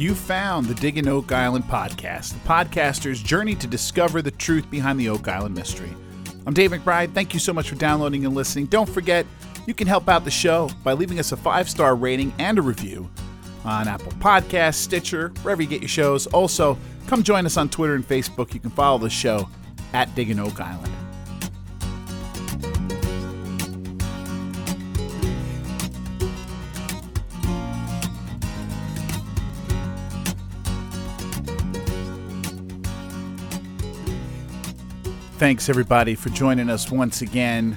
You found the Digging Oak Island podcast, the podcaster's journey to discover the truth behind the Oak Island mystery. I'm Dave McBride. Thank you so much for downloading and listening. Don't forget, you can help out the show by leaving us a five star rating and a review on Apple Podcasts, Stitcher, wherever you get your shows. Also, come join us on Twitter and Facebook. You can follow the show at Digging Oak Island. Thanks everybody for joining us once again.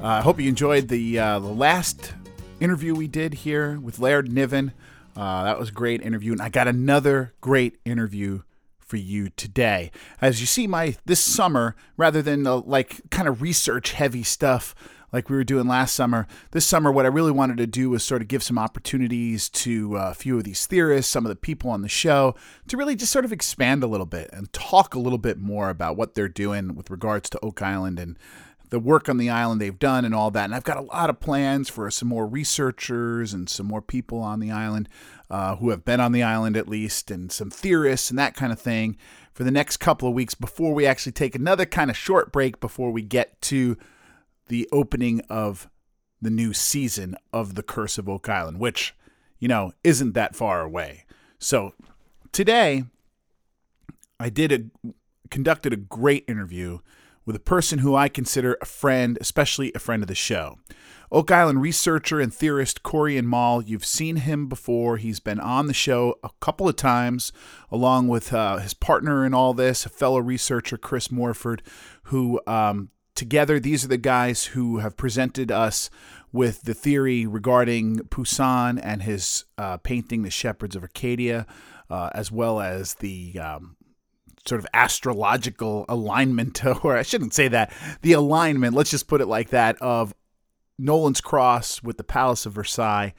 Uh, I hope you enjoyed the uh, the last interview we did here with Laird Niven. Uh, that was a great interview, and I got another great interview for you today. As you see, my this summer, rather than the, like kind of research heavy stuff like we were doing last summer. This summer, what I really wanted to do was sort of give some opportunities to uh, a few of these theorists, some of the people on the show, to really just sort of expand a little bit and talk a little bit more about what they're doing with regards to Oak Island and the work on the island they've done and all that. And I've got a lot of plans for some more researchers and some more people on the island uh, who have been on the island at least, and some theorists and that kind of thing for the next couple of weeks before we actually take another kind of short break before we get to the opening of the new season of The Curse of Oak Island, which, you know, isn't that far away. So today, I did a conducted a great interview with a person who I consider a friend, especially a friend of the show. Oak Island researcher and theorist Corjan Mol. You've seen him before. He's been on the show a couple of times, along with uh, his partner in all this, a fellow researcher, Chris Morford, who um, together, these are the guys who have presented us with the theory regarding Poussin and his uh, painting The Shepherds of Arcadia, uh, as well as the um, sort of astrological alignment, or I shouldn't say that, the alignment, let's just put it like that, of Nolan's Cross with the Palace of Versailles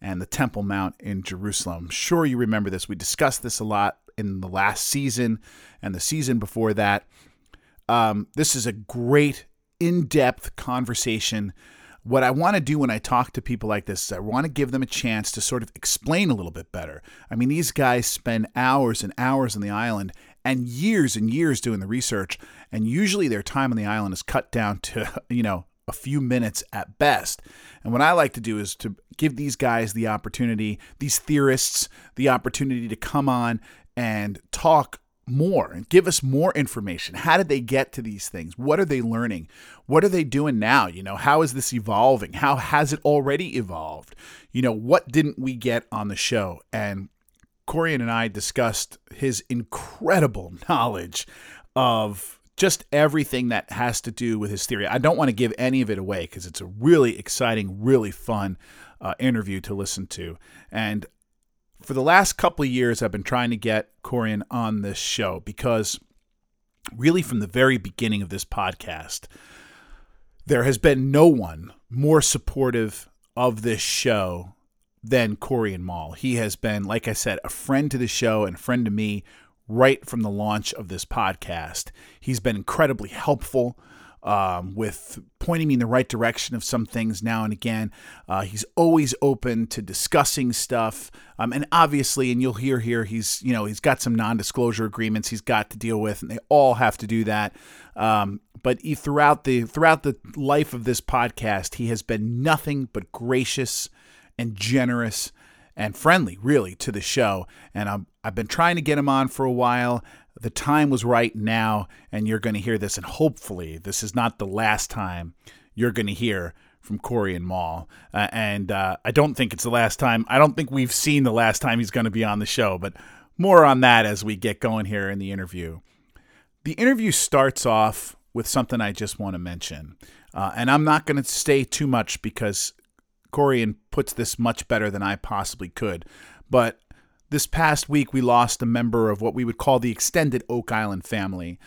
and the Temple Mount in Jerusalem. I'm sure you remember this. We discussed this a lot in the last season and the season before that. Um, this is a great in depth conversation. What I want to do when I talk to people like this is I want to give them a chance to sort of explain a little bit better. I mean, these guys spend hours and hours on the island and years and years doing the research, and usually their time on the island is cut down to, you know, a few minutes at best. And what I like to do is to give these guys the opportunity, these theorists, the opportunity to come on and talk more and give us more information. How did they get to these things? What are they learning? What are they doing now? You know, how is this evolving? How has it already evolved? You know, what didn't we get on the show? And Corjan and I discussed his incredible knowledge of just everything that has to do with his theory. I don't want to give any of it away because it's a really exciting, really fun uh, interview to listen to. And for the last couple of years, I've been trying to get Corjan on this show because really from the very beginning of this podcast, there has been no one more supportive of this show than Corjan Mol. He has been, like I said, a friend to the show and a friend to me right from the launch of this podcast. He's been incredibly helpful um, with pointing me in the right direction of some things now and again. Uh, he's always open to discussing stuff, um, and obviously, and you'll hear here, he's you know he's got some non-disclosure agreements he's got to deal with, and they all have to do that. Um, but he, throughout the throughout the life of this podcast, he has been nothing but gracious and generous and friendly, really, to the show. And I'm, I've been trying to get him on for a while the time was right now, and you're going to hear this. And hopefully, this is not the last time you're going to hear from Corjan Mol. Uh, and uh, I don't think it's the last time. I don't think we've seen the last time he's going to be on the show, but more on that as we get going here in the interview. The interview starts off with something I just want to mention. Uh, and I'm not going to stay too much because Corjan puts this much better than I possibly could. But this past week, we lost a member of what we would call the extended Oak Island family.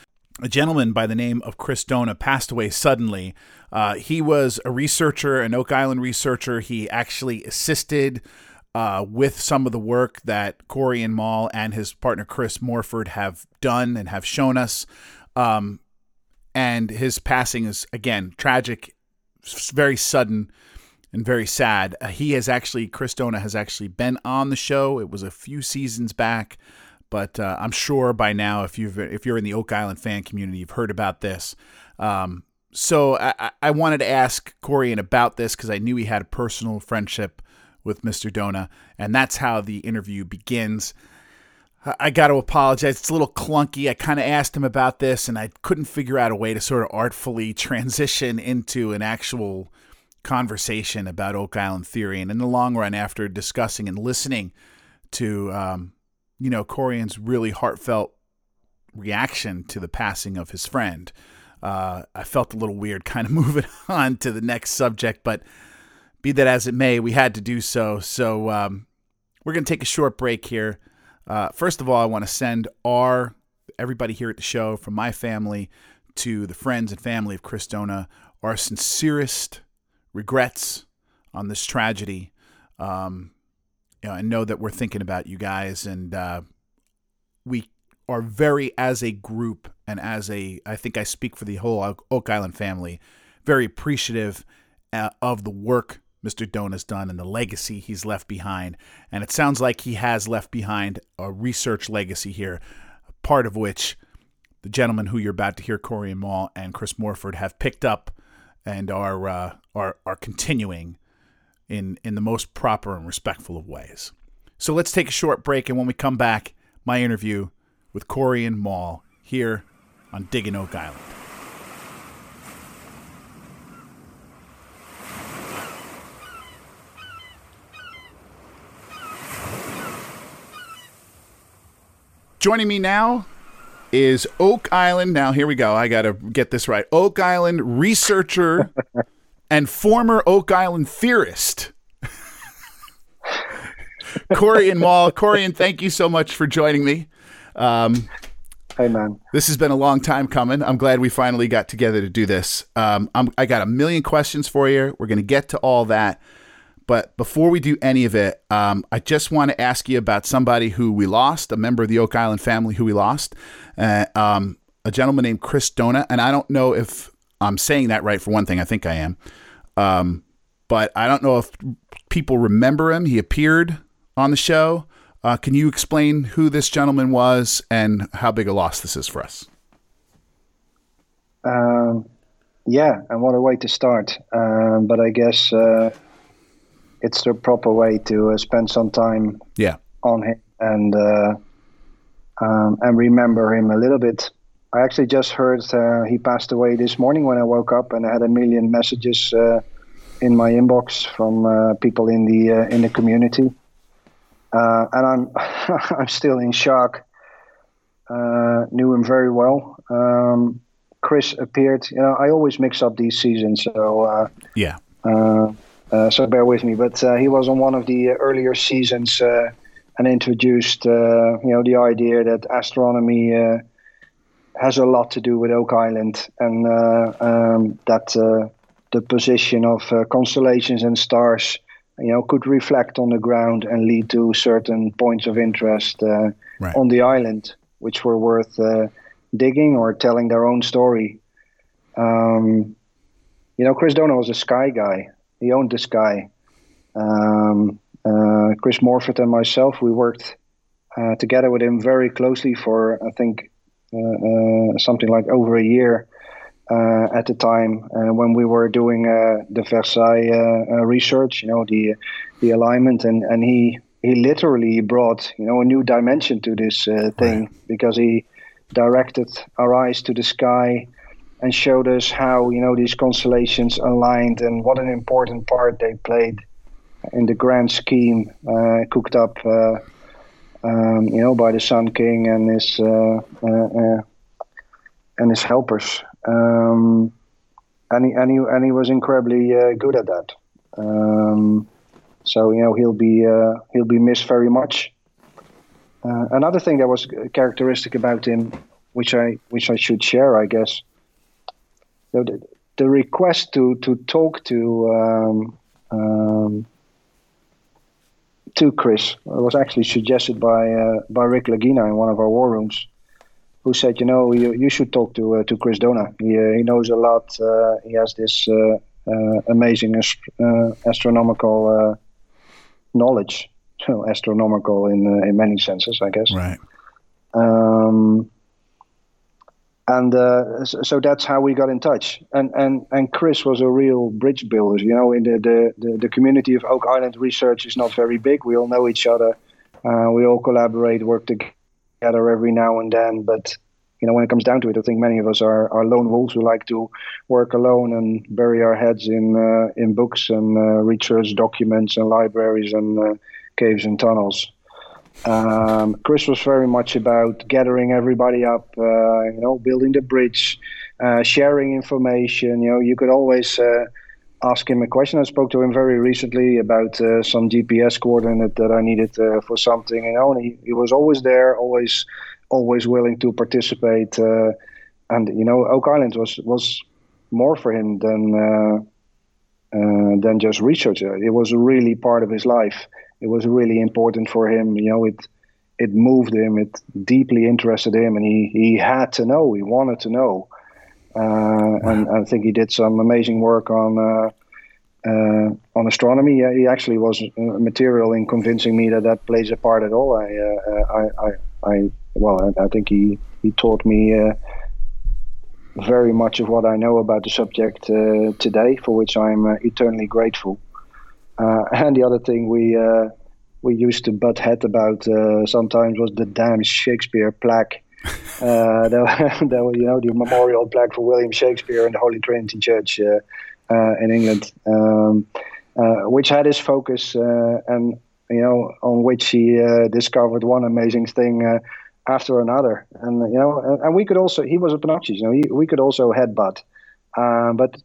A gentleman by the name of Chris Dona passed away suddenly. Uh, he was a researcher, an Oak Island researcher. He actually assisted uh, with some of the work that Corjan Mol and his partner Chris Morford have done and have shown us. Um, and his passing is, again, tragic, very sudden. And very sad. Uh, he has actually, Chris Dona has actually been on the show. It was a few seasons back, but uh, I'm sure by now, if you've if you're in the Oak Island fan community, you've heard about this. Um, so I, I wanted to ask Corjan about this because I knew he had a personal friendship with Mr. Dona, and that's how the interview begins. I got to apologize. It's a little clunky. I kind of asked him about this, and I couldn't figure out a way to sort of artfully transition into an actual conversation about Oak Island theory. And in the long run, after discussing and listening to, um, you know, Corjan's really heartfelt reaction to the passing of his friend, uh, I felt a little weird kind of moving on to the next subject. But be that as it may, we had to do so. So um, we're going to take a short break here. Uh, first of all, I want to send our everybody here at the show, from my family to the friends and family of Chris Dona, our sincerest regrets on this tragedy. Um, you know, and know that we're thinking about you guys, and uh, we are very, as a group, and as a, I think I speak for the whole Oak Island family, very appreciative uh, of the work Mr. Dona has done and the legacy he's left behind. And it sounds like he has left behind a research legacy here, part of which the gentlemen who you're about to hear, Corjan Mol and Chris Morford, have picked up and are uh, are are continuing in in the most proper and respectful of ways. So let's take a short break, and when we come back, my interview with Corjan Mol here on Digging Oak Island. Joining me now is Oak Island. Now, here we go. I got to get this right. Oak Island researcher and former Oak Island theorist. Corey and Corjan Mol. and thank you so much for joining me. Um, hey, man. This has been a long time coming. I'm glad we finally got together to do this. Um, i got a million questions for you. We're going to get to all that. But before we do any of it, um, I just want to ask you about somebody who we lost, a member of the Oak Island family who we lost, uh, um, a gentleman named Chris Dona. And I don't know if I'm saying that right for one thing. I think I am. Um, but I don't know if people remember him. He appeared on the show. Uh, can you explain who this gentleman was and how big a loss this is for us? Um, yeah, and what a way to start. Um, but I guess. Uh it's the proper way to uh, spend some time yeah on him and uh, um, and remember him a little bit. I actually just heard uh, he passed away this morning when I woke up, and I had a million messages uh, in my inbox from uh, people in the uh, in the community, and I'm I'm still in shock. knew him very well. Um, Chris appeared. You know, I always mix up these seasons, so yeah. Uh, so bear with me. But uh, he was on one of the earlier seasons uh, and introduced, you know, the idea that astronomy has a lot to do with Oak Island, and um, that the position of constellations and stars you know, could reflect on the ground and lead to certain points of interest uh, right. on the island, which were worth uh, digging or telling their own story. Um, you know, Chris Dona was a sky guy, he owned this guy. Um, uh, Chris Morford and myself, we worked uh, together with him very closely for I think uh, uh something like over a year uh, at the time uh, when we were doing the Versailles research. You know the the alignment, and and he he literally brought you know a new dimension to this thing right. because he directed our eyes to the sky and showed us how you know these constellations aligned and what an important part they played in the grand scheme uh, cooked up uh, um, you know by the Sun King and his uh, uh, uh and his helpers. Um, and he, and he and he was incredibly uh, good at that. Um, so you know he'll be he'll be missed very much. Another thing that was characteristic about him which I which I should share I guess the, the request to to talk to um, um, to Chris It was actually suggested by uh, by Rick Lagina in one of our war rooms, who said, you know, you, you should talk to uh, to Chris Dona. He, uh, he knows a lot. Uh, he has this uh, uh, amazing ast- uh, astronomical uh, knowledge. So astronomical in uh, in many senses, I guess. Right. Um, and uh, so, that's how we got in touch. And and and Chris was a real bridge builder. You know, in the the, the, the community of Oak Island research is not very big. We all know each other. Uh, we all collaborate, work together every now and then. But you know, when it comes down to it, I think many of us are, are lone wolves who like to work alone and bury our heads in uh, in books and uh, research documents and libraries and uh, caves and tunnels. Um, Chris was very much about gathering everybody up, uh, you know, building the bridge, uh, sharing information. You know, you could always uh, ask him a question. I spoke to him very recently about uh, some GPS coordinate that I needed uh, for something. You know, and he, he was always there, always, always willing to participate. Uh, and you know, Oak Island was was more for him than than just research. It was really part of his life it was really important for him. You know, it it moved him. It deeply interested him, and he he had to know. He wanted to know. Uh, and I think he did some amazing work on uh, uh, on astronomy. He actually was uh, material in convincing me that that plays a part at all. I uh, I, I, I well, I, I, think he he taught me. Uh, very much of what I know about the subject today, for which I'm eternally grateful. Uh, and the other thing we uh, we used to butt head about uh, sometimes was the damn Shakespeare plaque. uh, that, that, you know, the memorial plaque for William Shakespeare in the Holy Trinity Church uh, uh, in England, um, uh, which had his focus and you know on which he discovered one amazing thing after another, and you know, and, and, we could also he was a obnoxious, you know, he, we could also headbutt, but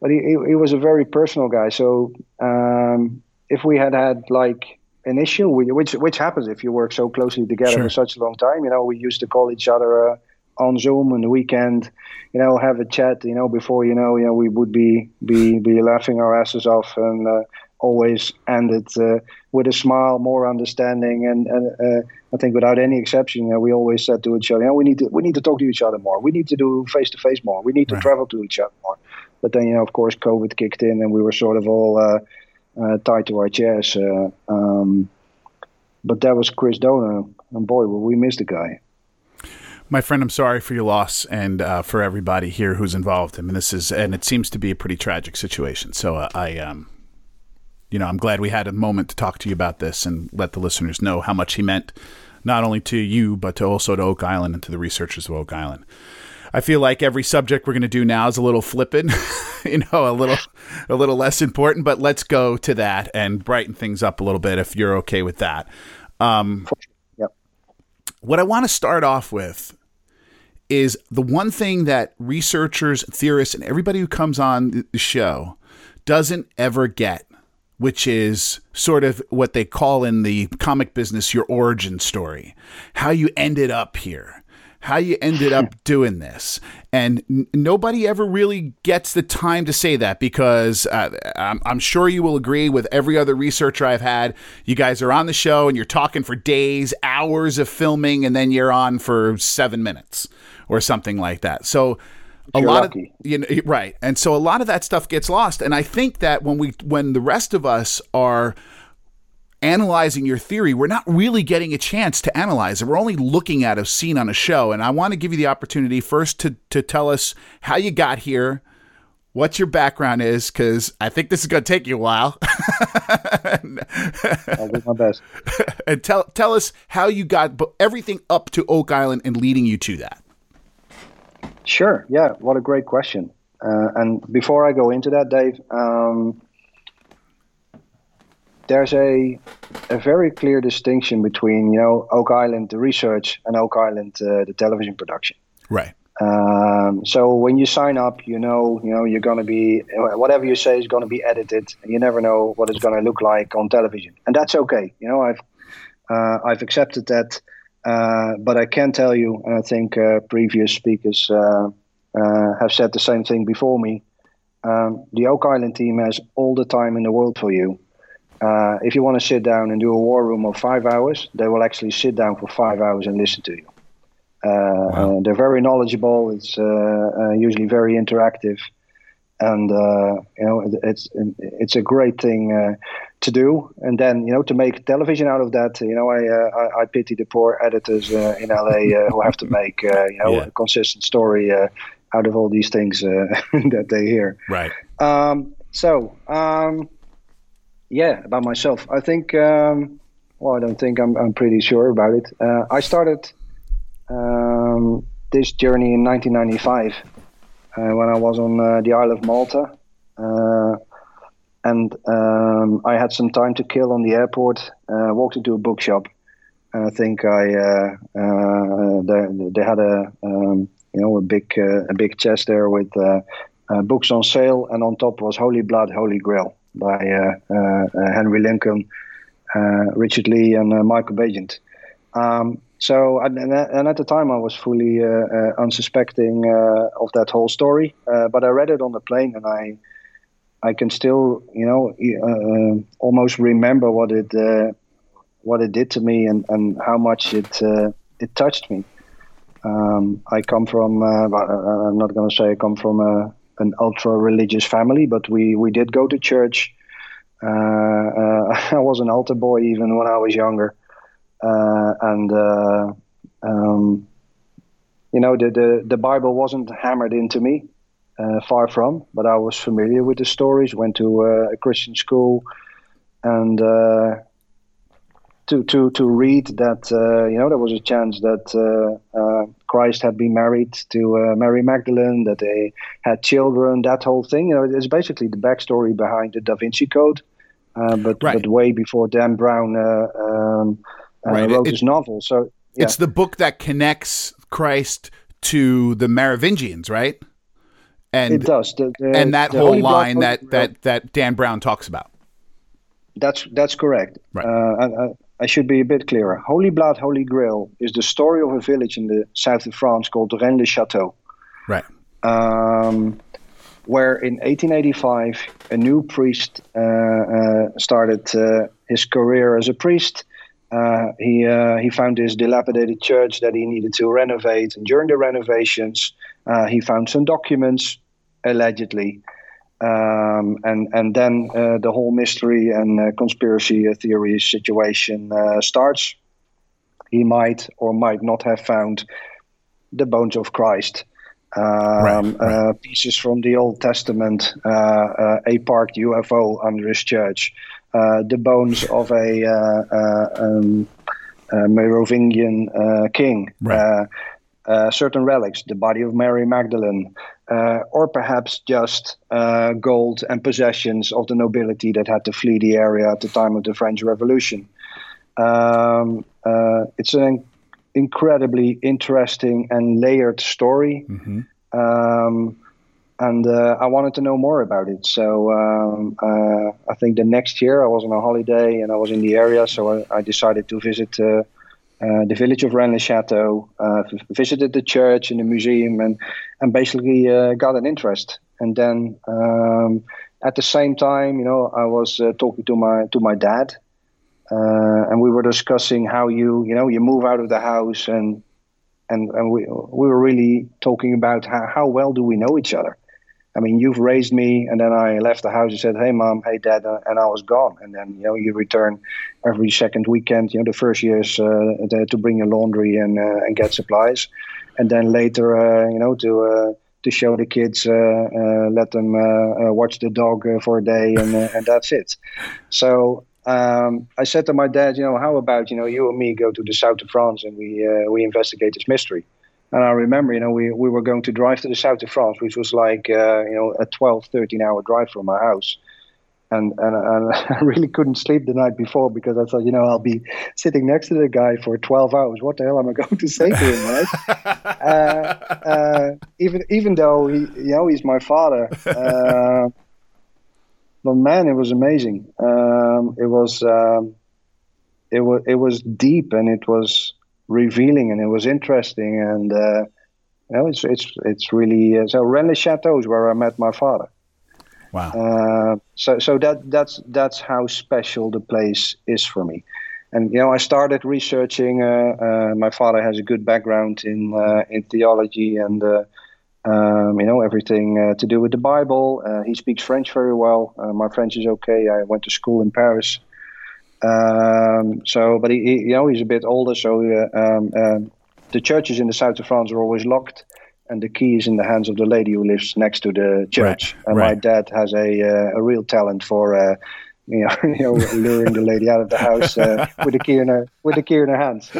but he, he, he was a very personal guy. So um, if we had had like an issue, which which happens if you work so closely together sure. for such a long time, you know, we used to call each other uh, on Zoom on the weekend, you know, have a chat, you know, before you know, you know, we would be be be laughing our asses off and uh, always ended uh, with a smile, more understanding, and, and uh, I think without any exception, you know, we always said to each other, you know, we need to we need to talk to each other more. We need to do face to face more. We need to right. travel to each other more. But then, you know, of course, COVID kicked in, and we were sort of all uh, uh, tied to our chairs. Uh, um, but that was Chris Doner, and boy, will we miss the guy. My friend, I'm sorry for your loss and uh, for everybody here who's involved. I mean, this is, and it seems to be a pretty tragic situation. So uh, I, um, you know, I'm glad we had a moment to talk to you about this and let the listeners know how much he meant, not only to you, but to also to Oak Island and to the researchers of Oak Island. I feel like every subject we're going to do now is a little flippant, you know, a little a little less important. But let's go to that and brighten things up a little bit if you're okay with that. Um, yep. What I want to start off with is the one thing that researchers, theorists, and everybody who comes on the show doesn't ever get, which is sort of what they call in the comic business your origin story, how you ended up here how you ended up doing this. And n- nobody ever really gets the time to say that because uh, I'm, I'm, sure you will agree with every other researcher I've had. You guys are on the show and you're talking for days, hours of filming, and then you're on for seven minutes or something like that. So, a You're lot lucky. of you know right and so a lot of that stuff gets lost and i think that when we when the rest of us are analyzing your theory, we're not really getting a chance to analyze it. We're only looking at a scene on a show. And I want to give you the opportunity first to, to tell us how you got here, what your background is, because I think this is going to take you a while. I'll do my best. And tell, tell us how you got everything up to Oak Island and leading you to that. Sure. Yeah. What a great question. Uh, and before I go into that, Dave, um, there's a a very clear distinction between you know Oak Island the research and Oak Island uh, the television production. Right. Um, so when you sign up, you know you know you're going to be whatever you say is going to be edited. And you never know what it's going to look like on television, and that's okay. You know I've uh, I've accepted that, uh, but I can tell you, and I think uh, previous speakers uh, uh, have said the same thing before me. Um, the Oak Island team has all the time in the world for you uh, if you want to sit down and do a war room of five hours, they will actually sit down for five hours and listen to you. Uh, wow. uh, they're very knowledgeable. It's uh, usually very interactive, and uh, you know it's it's a great thing uh, to do. And then you know to make television out of that, you know I uh, I, I, pity the poor editors uh, in LA uh, who have to make uh, you know yeah. a consistent story out of all these things that they hear. Right. Um, so um, yeah, about myself, I think. Um, well, I don't think I'm. I'm pretty sure about it. I started um, this journey in 1995 uh, when I was on uh, the Isle of Malta. Uh, and um, I had some time to kill on the airport. walked into a bookshop, and I think I they, they, had a um, you know a big a big chest there with books on sale, and on top was Holy Blood, Holy Grail by uh, uh, uh, Henry Lincoln, Richard Leigh, and Michael Baigent. Um, so and, at the time I was fully uh, uh, unsuspecting uh, of that whole story, but I read it on the plane and I I can still you know almost remember what it what it did to me and, and how much it it touched me. Um, I come from I'm not going to say I come from a, an ultra religious family, but we we did go to church. Uh, uh, I was an altar boy even when I was younger. Uh, and uh, um, you know the, the the Bible wasn't hammered into me, uh, far from. But I was familiar with the stories. Went to a Christian school, and to to to read that uh, you know there was a chance that uh, uh, Christ had been married to Mary Magdalene, that they had children, that whole thing. You know, it's basically the backstory behind the Da Vinci Code, but right. but way before Dan Brown um, uh, right. wrote it, his novel. So yeah. it's the book that connects Christ to the Merovingians, right? And it does. The, the, and that whole line that, that that Dan Brown talks about. That's that's correct. Right. Uh, I, should be a bit clearer. Holy Blood, Holy Grail is the story of a village in the south of France called Rennes-le-Château. Right. Um, where in 1885 a new priest uh, uh, started uh, his career as a priest uh, he uh, he found this dilapidated church that he needed to renovate, and during the renovations, uh, he found some documents, allegedly, um, and and then uh, the whole mystery and uh, conspiracy theory situation starts. He might or might not have found the bones of Christ. Um, right, right. pieces from the Old Testament, a parked UFO under his church, uh, the bones of a, uh, uh, um, a Merovingian king. Right. Uh, certain relics, the body of Mary Magdalene, uh, or perhaps just uh, gold and possessions of the nobility that had to flee the area at the time of the French Revolution. Um, it's an incredibly interesting and layered story. Mm-hmm. Um, and uh, I wanted to know more about it. So um, uh, I think the next year I was on a holiday and I was in the area, so I, I decided to visit uh, uh the village of Rennes-le-Château, uh, visited the church and the museum, and and basically uh, got an interest. And then um, at the same time, you know, I was talking to my to my dad, and we were discussing how you you know you move out of the house and. And, and we, we were really talking about how, how well do we know each other I mean, you've raised me, and then I left the house. You said, "Hey, mom, hey, dad," uh, and I was gone. And then you know you return every second weekend. You know, the first years uh, to bring your laundry and uh, and get supplies, and then later, uh, you know, to uh, to show the kids, uh, let them watch the dog for a day, and and that's it. So um, I said to my dad, you know, how about you know you and me go to the south of France and we we investigate this mystery. And I remember, you know, we, we were going to drive to the south of France, which was like, uh, you know, a 12, 13 hour drive from my house. And, and, and I really couldn't sleep the night before because I thought, you know, I'll be sitting next to the guy for 12 hours. What the hell am I going to say to him, right? uh, uh, even even though he, you know, he's my father. Uh, but man, it was amazing. Um, it was um, it was it was deep and it was revealing and it was interesting and uh, you know, it's it's it's really uh, so Rennes Chateau is where I met my father. Wow. Uh, so so that that's that's how special the place is for me. And you know, I started researching. Uh, uh my father has a good background in uh, in theology and Um, you know, everything uh, to do with the Bible. Uh, he speaks French very well. Uh, my French is okay. I went to school in Paris. Um, so, but he, he, you know, he's a bit older. So, uh, um, um, the churches in the south of France are always locked, and the key is in the hands of the lady who lives next to the church. Right, and right. my dad has a uh, a real talent for. Uh, you know, you know, luring the lady out of the house uh, with the key in her with the key in her hands.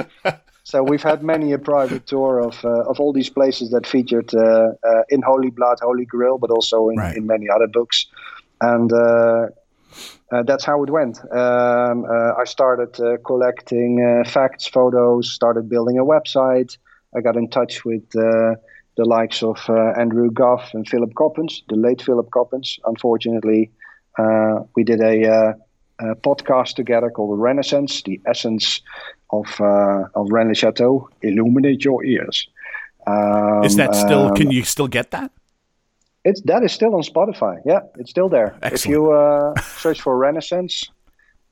So we've had many a private tour of uh, of all these places that featured uh, uh, in Holy Blood, Holy Grail, but also in, Right. in many other books, and uh, that's how it went. Um, uh, I started uh, collecting uh, facts, photos, started building a website. I got in touch with uh, the likes of uh, Andrew Gough and Philip Coppens, the late Philip Coppens. Unfortunately, uh, we did a, uh, a podcast together called The Rennessence, the essence of uh, of Rennes le Chateau. Illuminate your ears. Um, Is that still? um, can you still get that? It's that is still on Spotify. Yeah, it's still there. Excellent. If you uh, search for Rennessence,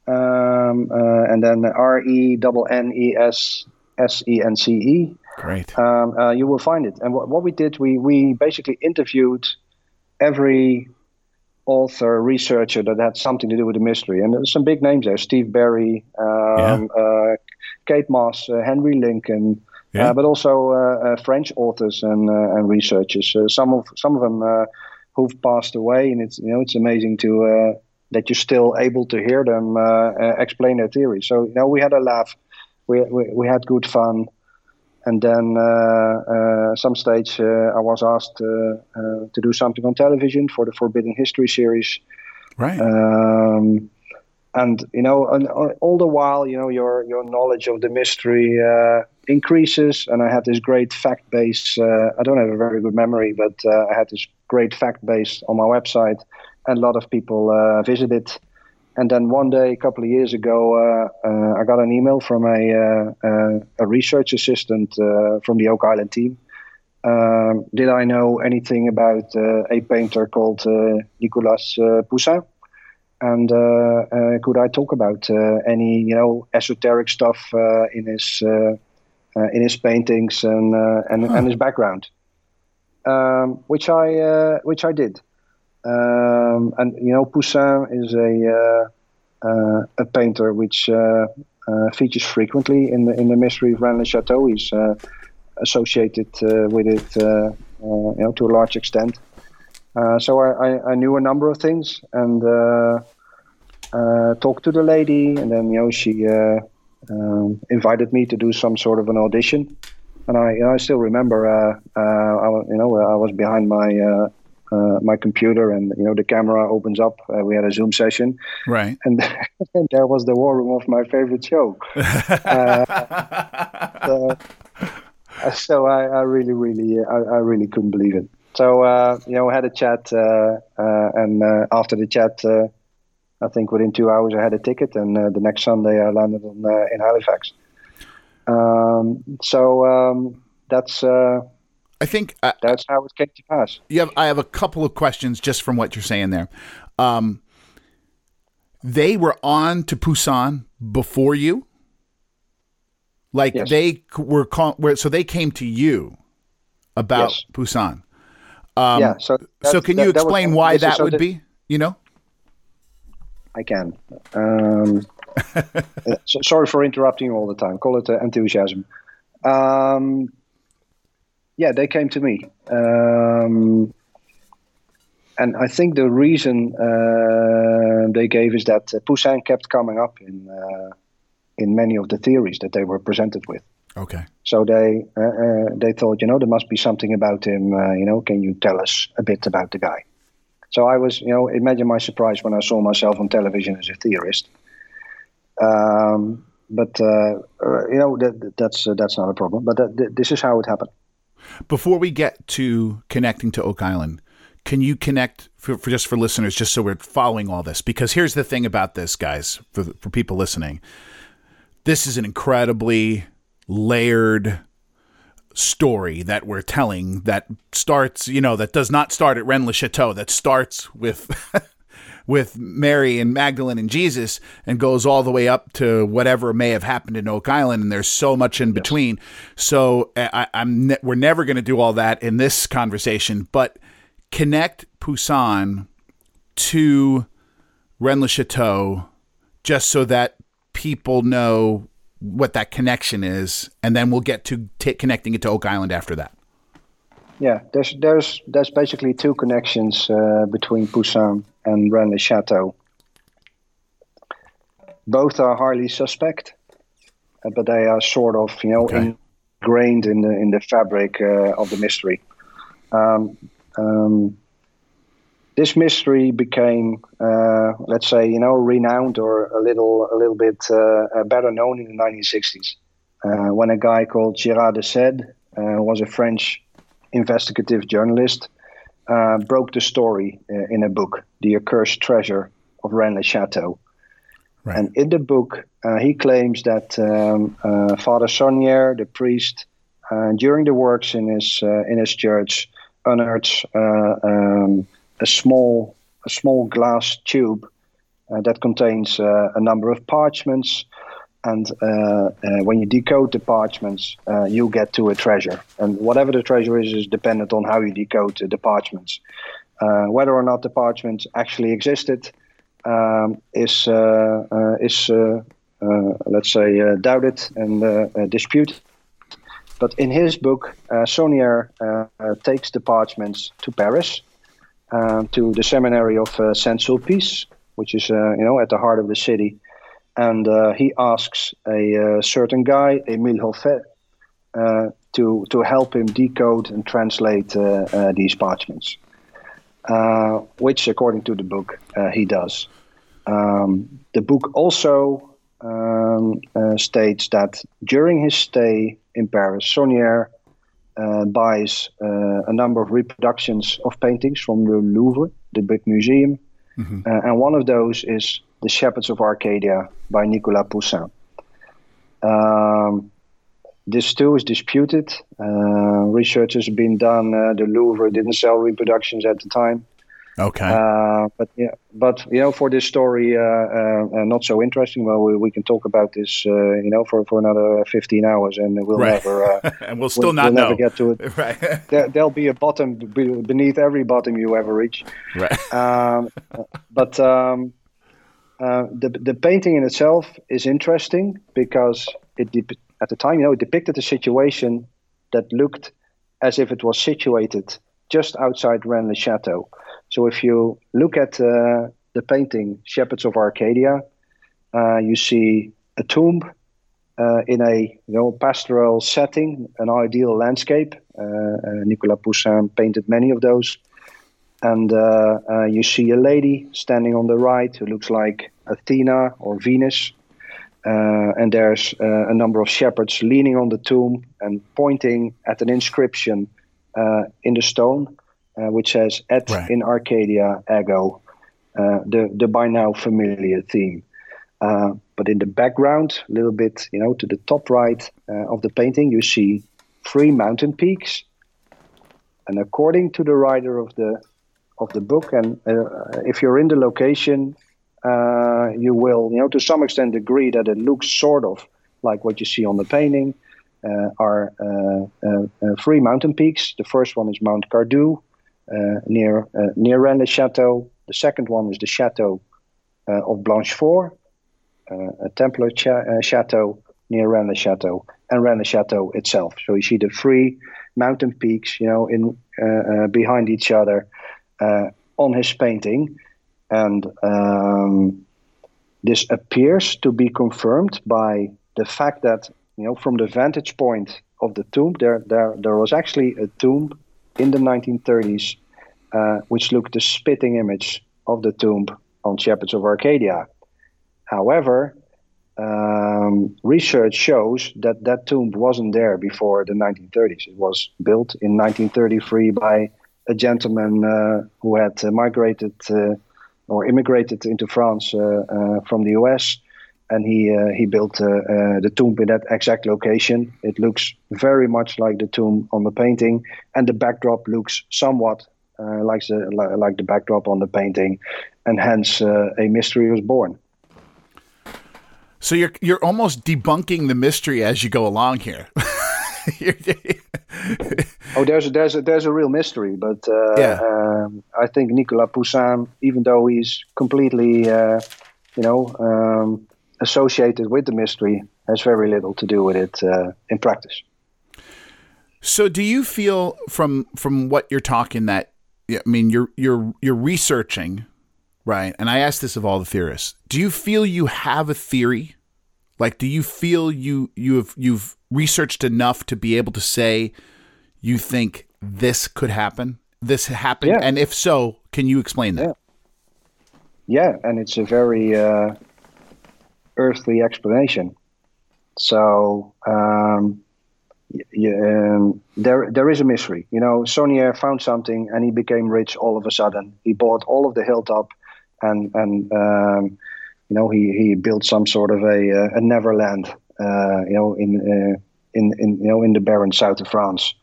um, uh, and then R E N N E S S E N C E, Great. um, uh, you will find it. And what, what we did, we we basically interviewed every author, researcher that had something to do with the mystery, and there's some big names there: Steve Berry, um, uh, Kate Mosse, uh, Henry Lincoln. Yeah. Uh, but also uh, uh, French authors and uh, and researchers. Uh, some of some of them uh, who've passed away, and it's you know it's amazing to uh, that you're still able to hear them explain their theories. So you know we had a laugh, we we, we had good fun, and then uh, uh, some stage uh, I was asked uh, uh, to do something on television for the Forbidden History series. Right. Um, and you know, and, all the while, you know, your your knowledge of the mystery increases. And I had this great fact base. Uh, I don't have a very good memory, but uh, I had this great fact base on my website, and a lot of people uh, visit it. And then one day, a couple of years ago, uh, uh, I got an email from a uh, a research assistant from the Oak Island team. Um, did I know anything about a painter called Nicolas Poussin? and uh, uh, could I talk about uh, any you know esoteric stuff in his in his paintings and uh, and, and his background, um, which I uh, which I did, um, and you know Poussin is a uh, uh, a painter which uh, uh, features frequently in the in the mystery of Rennes Chateau. He's uh, associated uh, with it, uh, uh, you know, to a large extent. Uh, so I, I, I knew a number of things and uh, uh, talked to the lady, and then you know she uh, um, invited me to do some sort of an audition. And I, you know, I still remember, uh, uh, I, you know, I was behind my uh, uh, my computer, and you know, the camera opens up. Uh, we had a Zoom session, right. and, and there was the war room of my favorite show. Uh, so I, I really, really, I, I really couldn't believe it. So uh, you know, I had a chat, uh, uh, and uh, after the chat, uh, I think within two hours I had a ticket, and uh, the next Sunday I landed on, uh, in Halifax. Um, so um, that's uh, I think uh, that's how it came to pass. you have. I have a couple of questions just from what you're saying there. Um, they were on to Poussin before you. Like Yes. they were, call, were, so they came to you about Yes. Poussin. Um, yeah. So so can that- you that was- explain why this is that so would be? You know. I can. Um, uh, so, sorry for interrupting you all the time. Call it uh, enthusiasm. Um, yeah, they came to me. Um, and I think the reason uh, they gave is that uh, Poussin kept coming up in, uh, in many of the theories that they were presented with. Okay. So they uh, uh, they thought, you know, there must be something about him. Uh, you know, can you tell us a bit about the guy? So I was, you know, imagine my surprise when I saw myself on television as a theorist. Um, but uh, uh, you know, that, that's uh, that's not a problem. But that, th- this is how it happened. Before we get to connecting to Oak Island, can you connect for, for just for listeners, just so we're following all this? Because here's the thing about this, guys, for for people listening, this is an incredibly layered story that we're telling that starts, you know, that does not start at Rennes le Chateau. That starts with with Mary and Magdalene and Jesus and goes all the way up to whatever may have happened in Oak Island. And there's so much in between. So I, am ne- we're never going to do all that in this conversation, but connect Poussin to Rennes le Chateau just so that people know what that connection is, and then we'll get to t- connecting it to Oak Island after that. Yeah, there's there's there's basically two connections uh, between Poussin and Rennes Chateau. Both are highly suspect, uh, but they are sort of you know okay. ingrained in the in the fabric uh, of the mystery. Um, um, this mystery became, uh, let's say, you know, renowned or a little, a little bit uh, uh better known in the 1960s, uh, when a guy called Gérard de Sède, uh, was a French investigative journalist, uh, broke the story in a book, "The Accursed Treasure of Rennes Chateau." Right. And in the book, he claims that um, Father Saunière, the priest, during the works in his in his church, unearths. Um, a small a small glass tube uh, that contains uh, a number of parchments. And uh, uh when you decode the parchments, uh, you get to a treasure. And whatever the treasure is, is dependent on how you decode the parchments. Uh, whether or not the parchments actually existed um, is, is let's say, doubted and disputed. But in his book, Saunière takes the parchments to Paris to the seminary of uh, Saint Sulpice, which is uh, you know at the heart of the city, and uh, he asks a uh, certain guy, Emile Hoffet, uh, to to help him decode and translate uh, these parchments, which, according to the book, he does. Um, the book also um, states that during his stay in Paris, Saunière uh, buys uh, a number of reproductions of paintings from the Louvre, the big museum. Mm-hmm. Uh, and one of those is The Shepherds of Arcadia by Nicolas Poussin. Um, this too is disputed. Uh, research has been done. Uh, the Louvre didn't sell reproductions at the time. Okay. Uh, but yeah, but you know, for this story, uh, uh, uh not so interesting. Well, we, we can talk about this, uh, you know, for, for another fifteen hours, and we'll right. never, uh, and we'll still we'll, not we'll never get to it. Right. there, will be a bottom beneath every bottom you ever reach. Right. Um, but um, the the painting in itself is interesting because it de- at the time, you know, it depicted a situation that looked as if it was situated just outside Rennes Chateau. So if you look at uh, the painting Shepherds of Arcadia, uh, you see a tomb uh, in a you know pastoral setting, an ideal landscape. Uh, uh, Nicolas Poussin painted many of those, and uh, you see a lady standing on the right who looks like Athena or Venus. and there's a number of shepherds leaning on the tomb and pointing at an inscription in the stone uh, which says "Et right. in Arcadia ego," uh, the the by now familiar theme. Uh, but in the background, a little bit, you know, to the top right uh, of the painting, you see three mountain peaks. And according to the writer of the of the book, and uh, if you're in the location, uh, you will, you know, to some extent agree that it looks sort of like what you see on the painting. are three mountain peaks. The first one is Mount Cardou, uh, near uh, near Rennes Chateau. The second one is the Chateau uh, of Blanchefort, a Templar cha- chateau near Rennes Chateau, and Rennes Chateau itself. So you see the three mountain peaks, you know, in behind each other on his painting, and um, this appears to be confirmed by the fact that you know from the vantage point of the tomb there there there was actually a tomb in the 1930s, uh, which looked the spitting image of the tomb on Shepherds of Arcadia. However, um, research shows that that tomb wasn't there before the 1930s. It was built in 1933 by a gentleman uh, who had migrated uh, or immigrated into France uh, uh, from the US and he uh, he built uh, uh, the tomb in that exact location. It looks very much like the tomb on the painting, and the backdrop looks somewhat uh, like the like the backdrop on the painting, and hence uh, a mystery was born. So you're you're almost debunking the mystery as you go along here. oh, there's a, there's a, there's a real mystery, but uh, yeah. um, I think Nicolas Poussin, even though he's completely, uh, you know, um, associated with the mystery, has very little to do with it uh, in practice. So, do you feel from from what you're talking that I mean you're you're you're researching, right? And I ask this of all the theorists: Do you feel you have a theory? Like, do you feel you you have you've researched enough to be able to say you think this could happen? This happened, yeah. and if so, can you explain that? Yeah, yeah and it's a very uh, earthly explanation. So. Um, um, there there is a mystery. You know, Saunière found something and he became rich all of a sudden. He bought all of the hilltop, and and um, you know he, he built some sort of a a Neverland. Uh, you know, in uh, in in you know in the barren south of France.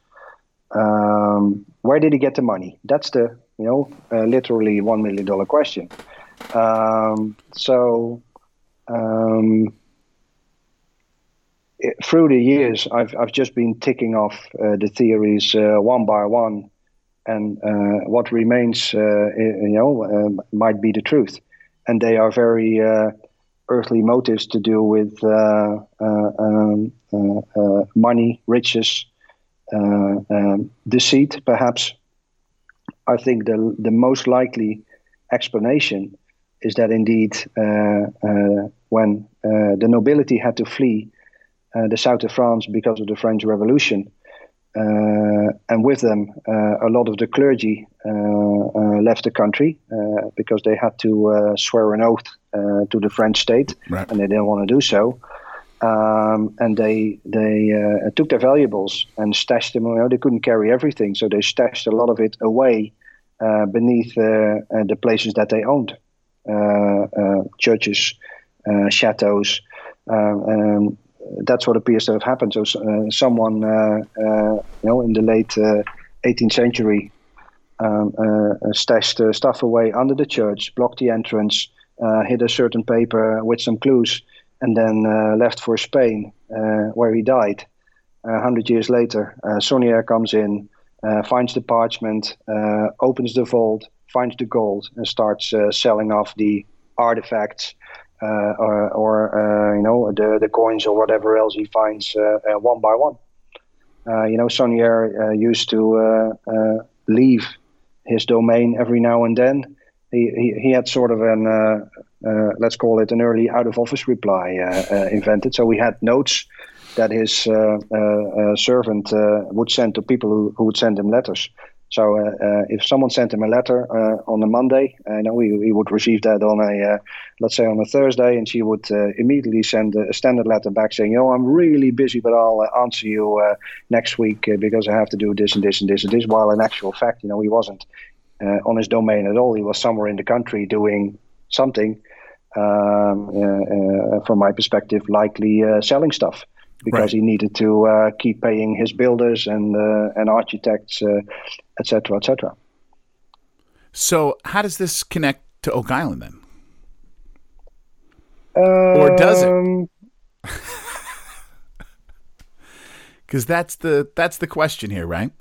Um, where did he get the money? That's the you know uh, literally one million dollar question. Um, so. Um, through the years, I've I've just been ticking off uh, the theories uh, one by one, and uh, what remains, uh, you know, um, might be the truth, and they are very uh, earthly motives to do with uh, um, money, riches, um, deceit, perhaps. I think the the most likely explanation is that indeed, when the nobility had to flee uh, the south of France because of the French Revolution. Uh, and with them, uh, a lot of the clergy left the country because they had to swear an oath to the French state, right. and they didn't want to do so. Um, and they they uh, took their valuables and stashed them. You know, they couldn't carry everything, so they stashed a lot of it away uh, beneath uh, the places that they owned, churches, chateaus. Um, that's what appears to have happened. So uh, someone, uh, uh, you know, in the late 18th century, um, stashed stuff away under the church, blocked the entrance, hid a certain paper with some clues, and then left for Spain, where he died. A hundred years later, uh, comes in, uh, finds the parchment, uh, opens the vault, finds the gold, and starts uh, selling off the artifacts uh, or, or uh, you know the the coins or whatever else he finds uh, one by one. you know, Saunière used to leave his domain every now and then. He, he, he had sort of an uh, let's call it an early out of office reply uh, uh, invented. So we had notes that his servant would send to people who, who would send him letters. So uh, uh, if someone sent him a letter uh, on a Monday, I know he, he would receive that on a, let's say on a Thursday, and she would immediately send a standard letter back saying, you know, I'm really busy, but I'll answer you next week because I have to do this and this and this and this. While in actual fact, you know, he wasn't on his domain at all. He was somewhere in the country doing something. Um, uh, uh, from my perspective, likely uh, selling stuff because right. he needed to uh, keep paying his builders and uh, and architects, etc., uh, etc. Et so, how does this connect to Oak Island then, um, or does it? Because that's the that's the question here, right?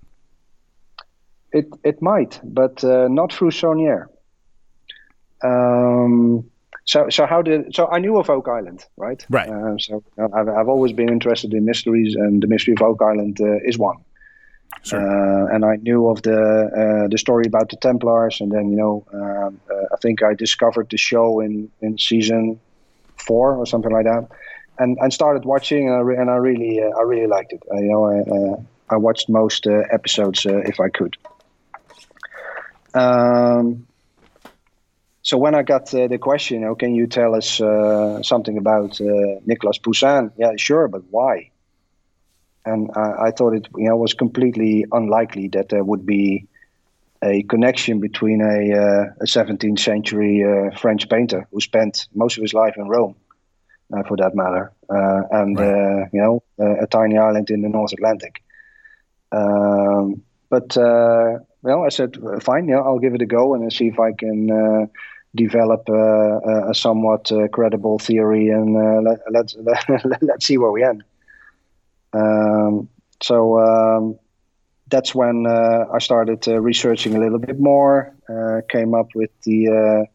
It it might, but uh, not through Saunière. Um, so so how did so I knew of Oak Island, right? Right. Uh, so I've, I've always been interested in mysteries, and the mystery of Oak Island uh, is one. Sure. Uh, and I knew of the uh, the story about the Templars, and then you know um, uh, I think I discovered the show in in season four or something like that, and and started watching, and I, re- and I really I really liked it. you know I I watched most episodes if I could. Um, so when I got uh, the question, oh, can you tell us uh, something about uh, Nicolas Poussin? Yeah, sure, but why? And I, I, thought it you know was completely unlikely that there would be a connection between a, uh, a 17th century uh, French painter who spent most of his life in Rome, uh, for that matter, and right. you know a tiny island in the North Atlantic. Um, but well, I said, fine, yeah, I'll give it a go and see if I can develop a, a somewhat credible theory and let, let's let, let's see where we end. Um, so um, that's when uh, I started uh, researching a little bit more. Uh, came up with the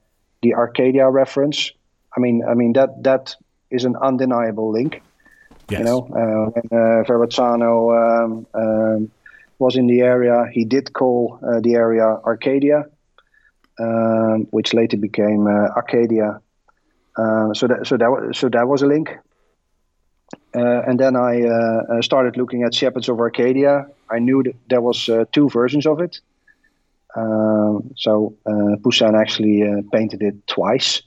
the Arcadia reference. I mean, I mean that that is an undeniable link. Yes. You know, uh, when uh, Verrazzano um, um, was in the area, he did call uh, the area Arcadia, um, which later became uh, Acadia. Uh, so that so that was, so that was a link. Uh, and then I uh, started looking at Shepherds of Arcadia. I knew that there was two versions of it. So Poussin actually painted it twice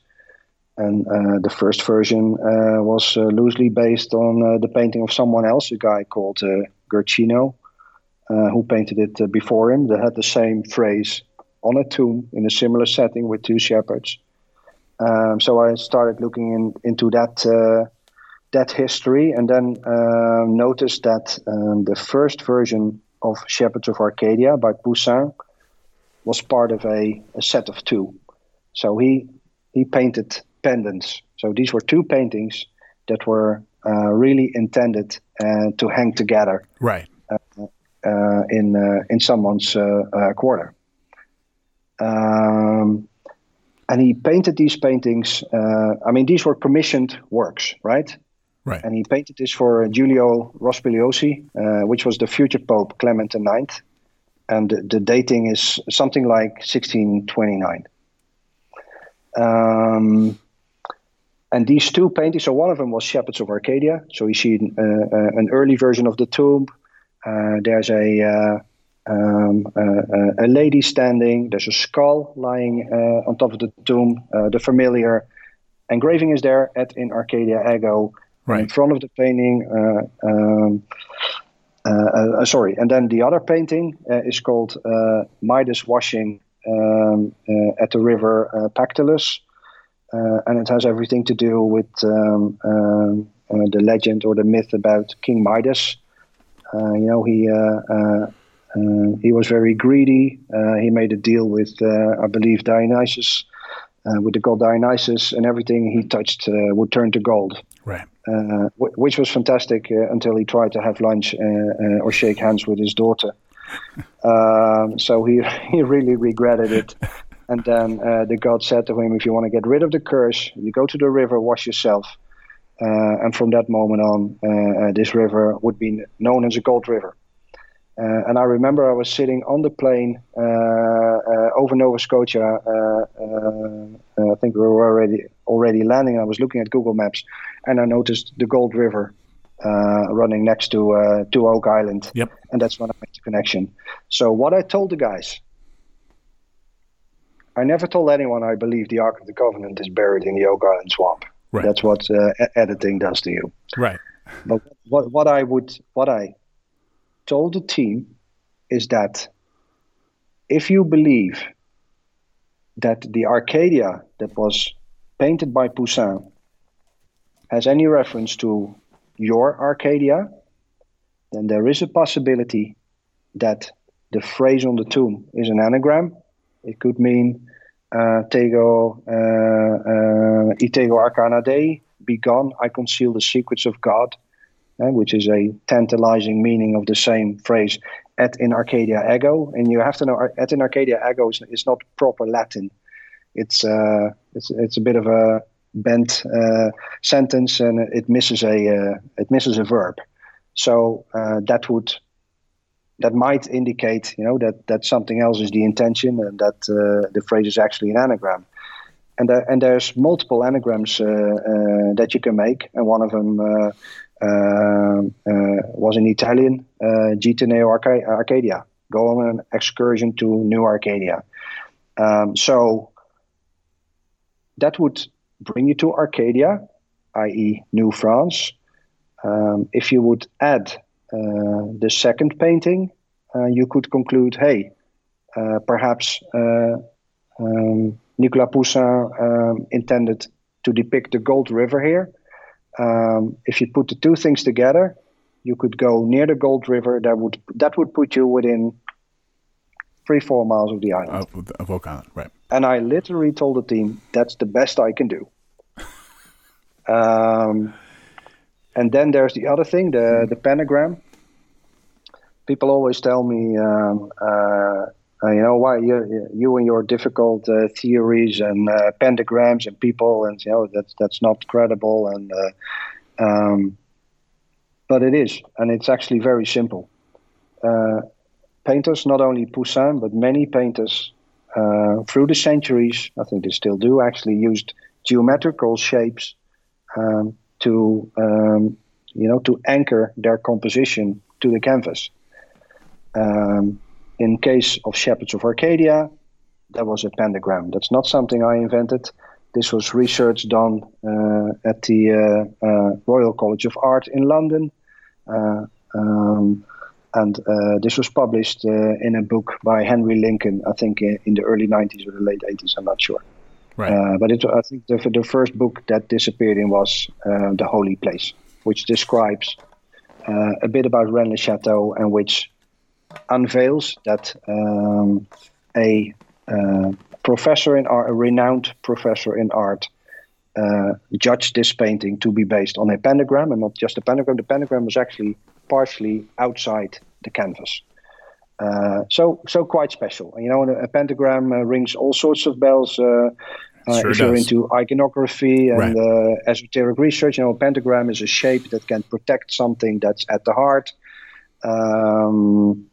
and uh, the first version uh, was uh, loosely based on uh, the painting of someone else, a guy called uh, Guercino, uh, who painted it before him. That had the same phrase on a tomb in a similar setting with two shepherds. Um, so I started looking in, into that that history, and then noticed that um, the first version of Shepherds of Arcadia by Poussin was part of a, a set of two. So he he painted pendants. So these were two paintings that were uh, really intended uh, to hang together. Right. Uh, uh in uh, in someone's uh, quarter. Um, and he painted these paintings. I mean, these were commissioned works, right? Right. And he painted this for Giulio Rospigliosi, which was the future Pope Clement IX, and the, the dating is something like 1629. Um, and these two paintings, so one of them was Shepherds of Arcadia. So you see uh, uh, an early version of the tomb. Uh, there's a uh, um, uh, a lady standing. There's a skull lying on top of the tomb. the familiar engraving is there et in Arcadia Ego. Right. In front of the painting, um, sorry, and then the other painting is called Midas washing um, at the river Pactolus. Uh, and it has everything to do with um, um, uh, the legend or the myth about King Midas. Uh, you know, he he was very greedy. he made a deal with, I believe, Dionysus, with the god Dionysus, and everything he touched would turn to gold. Right. Uh, which was fantastic uh, until he tried to have lunch uh, or shake hands with his daughter. Um, so he he really regretted it, and then uh, the god said to him, If you want to get rid of the curse, you go to the river, wash yourself. Uh, and from that moment on, uh, uh this river would be known as a gold river. Uh, and I remember I was sitting on the plane uh, over Nova Scotia. I think we were already already landing. I was looking at Google Maps, and I noticed the Gold River running next to to Oak Island. Yep. And that's when I made the connection. So what I told the guys I never told anyone I believe the Ark of the Covenant is buried in the Oak Island swamp. Right. That's what uh, editing does to you. Right. But what, what I would what I told the team is that if you believe that the Arcadia that was painted by Poussin has any reference to your Arcadia, then there is a possibility that the phrase on the tomb is an anagram. It could mean uh, Tego, uh, uh, Itego Arcana Dei, be gone, I conceal the secrets of God, which is a tantalizing meaning of the same phrase, et in Arcadia ego. And you have to know, et in Arcadia ego is, is not proper Latin. It's, uh, it's, it's a bit of a bent uh, sentence and it misses a, uh, it misses a verb. So uh, that would that might indicate, you know, that that something else is the intention and that uh, the phrase is actually an anagram. And uh, and there's multiple anagrams uh, that you can make, and one of them was an Italian, uh, Gita Neo Arcadia. Go on an excursion to New Arcadia. Um, so that would bring you to Acadia, i.e., New France. Um, if you would add uh, the second painting, uh, you could conclude, hey, uh, perhaps um, Nicolas Poussin um, intended to depict the Gold River here. Um, if you put the two things together, you could go near the Gold River. That would that would put you within three, four miles of the island. Of, of Oak Island, right. And I literally told the team, that's the best I can do. um, and then there's the other thing, the, the pentagram. People always tell me, um, uh, uh, you know, why you, you and your difficult uh, theories and uh, pentagrams and people, and you know that's that's not credible. And uh, um, but it is, and it's actually very simple. Uh, painters, not only Poussin, but many painters uh, through the centuries, I think they still do, actually used geometrical shapes um, to, um, you know, to anchor their composition to the canvas. Um, in case of Shepherds of Arcadia, that was a pentagram. That's not something I invented. This was research done uh, at the uh, uh, Royal College of Art in London. Uh, um, and uh, this was published uh, in a book by Henry Lincoln, I think in, the early 90s or the late 80s, I'm not sure. Right. but it, I think the, the first book that disappeared in was The Holy Place, which describes a bit about Rennes-le-Chateau and which unveils that um, a uh, professor in art, a renowned professor in art, uh, judged this painting to be based on a pentagram and not just a pentagram. The pentagram was actually partially outside the canvas. Uh, so, so quite special. You know, a, pentagram uh, rings all sorts of bells. Uh, uh, sure if you're into iconography and right. esoteric research, you know, a pentagram is a shape that can protect something that's at the heart. Um,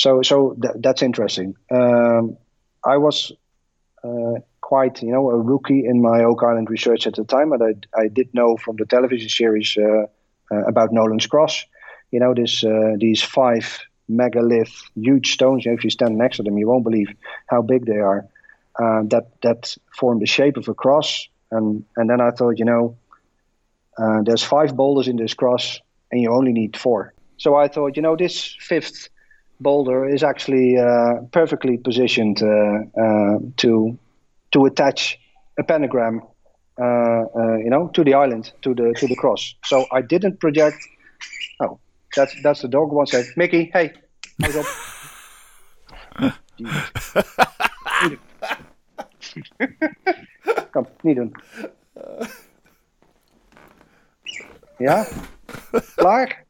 so so th- that's interesting. Um, I was uh, quite you know a rookie in my Oak Island research at the time, but I I did know from the television series uh, uh, about Nolan's Cross. You know this uh, these five megalith huge stones. You know, if you stand next to them, you won't believe how big they are. Uh, that that form the shape of a cross, and and then I thought, you know, uh, there's five boulders in this cross, and you only need four. So I thought, you know, this fifth boulder is actually uh, perfectly positioned uh, uh, to to attach a pentagram, uh, uh, you know, to the island, to the to the cross. So I didn't project. Oh, that's that's the dog. One said, "Mickey, hey, how's that?" Kom, niet doen. Ja? Klaar?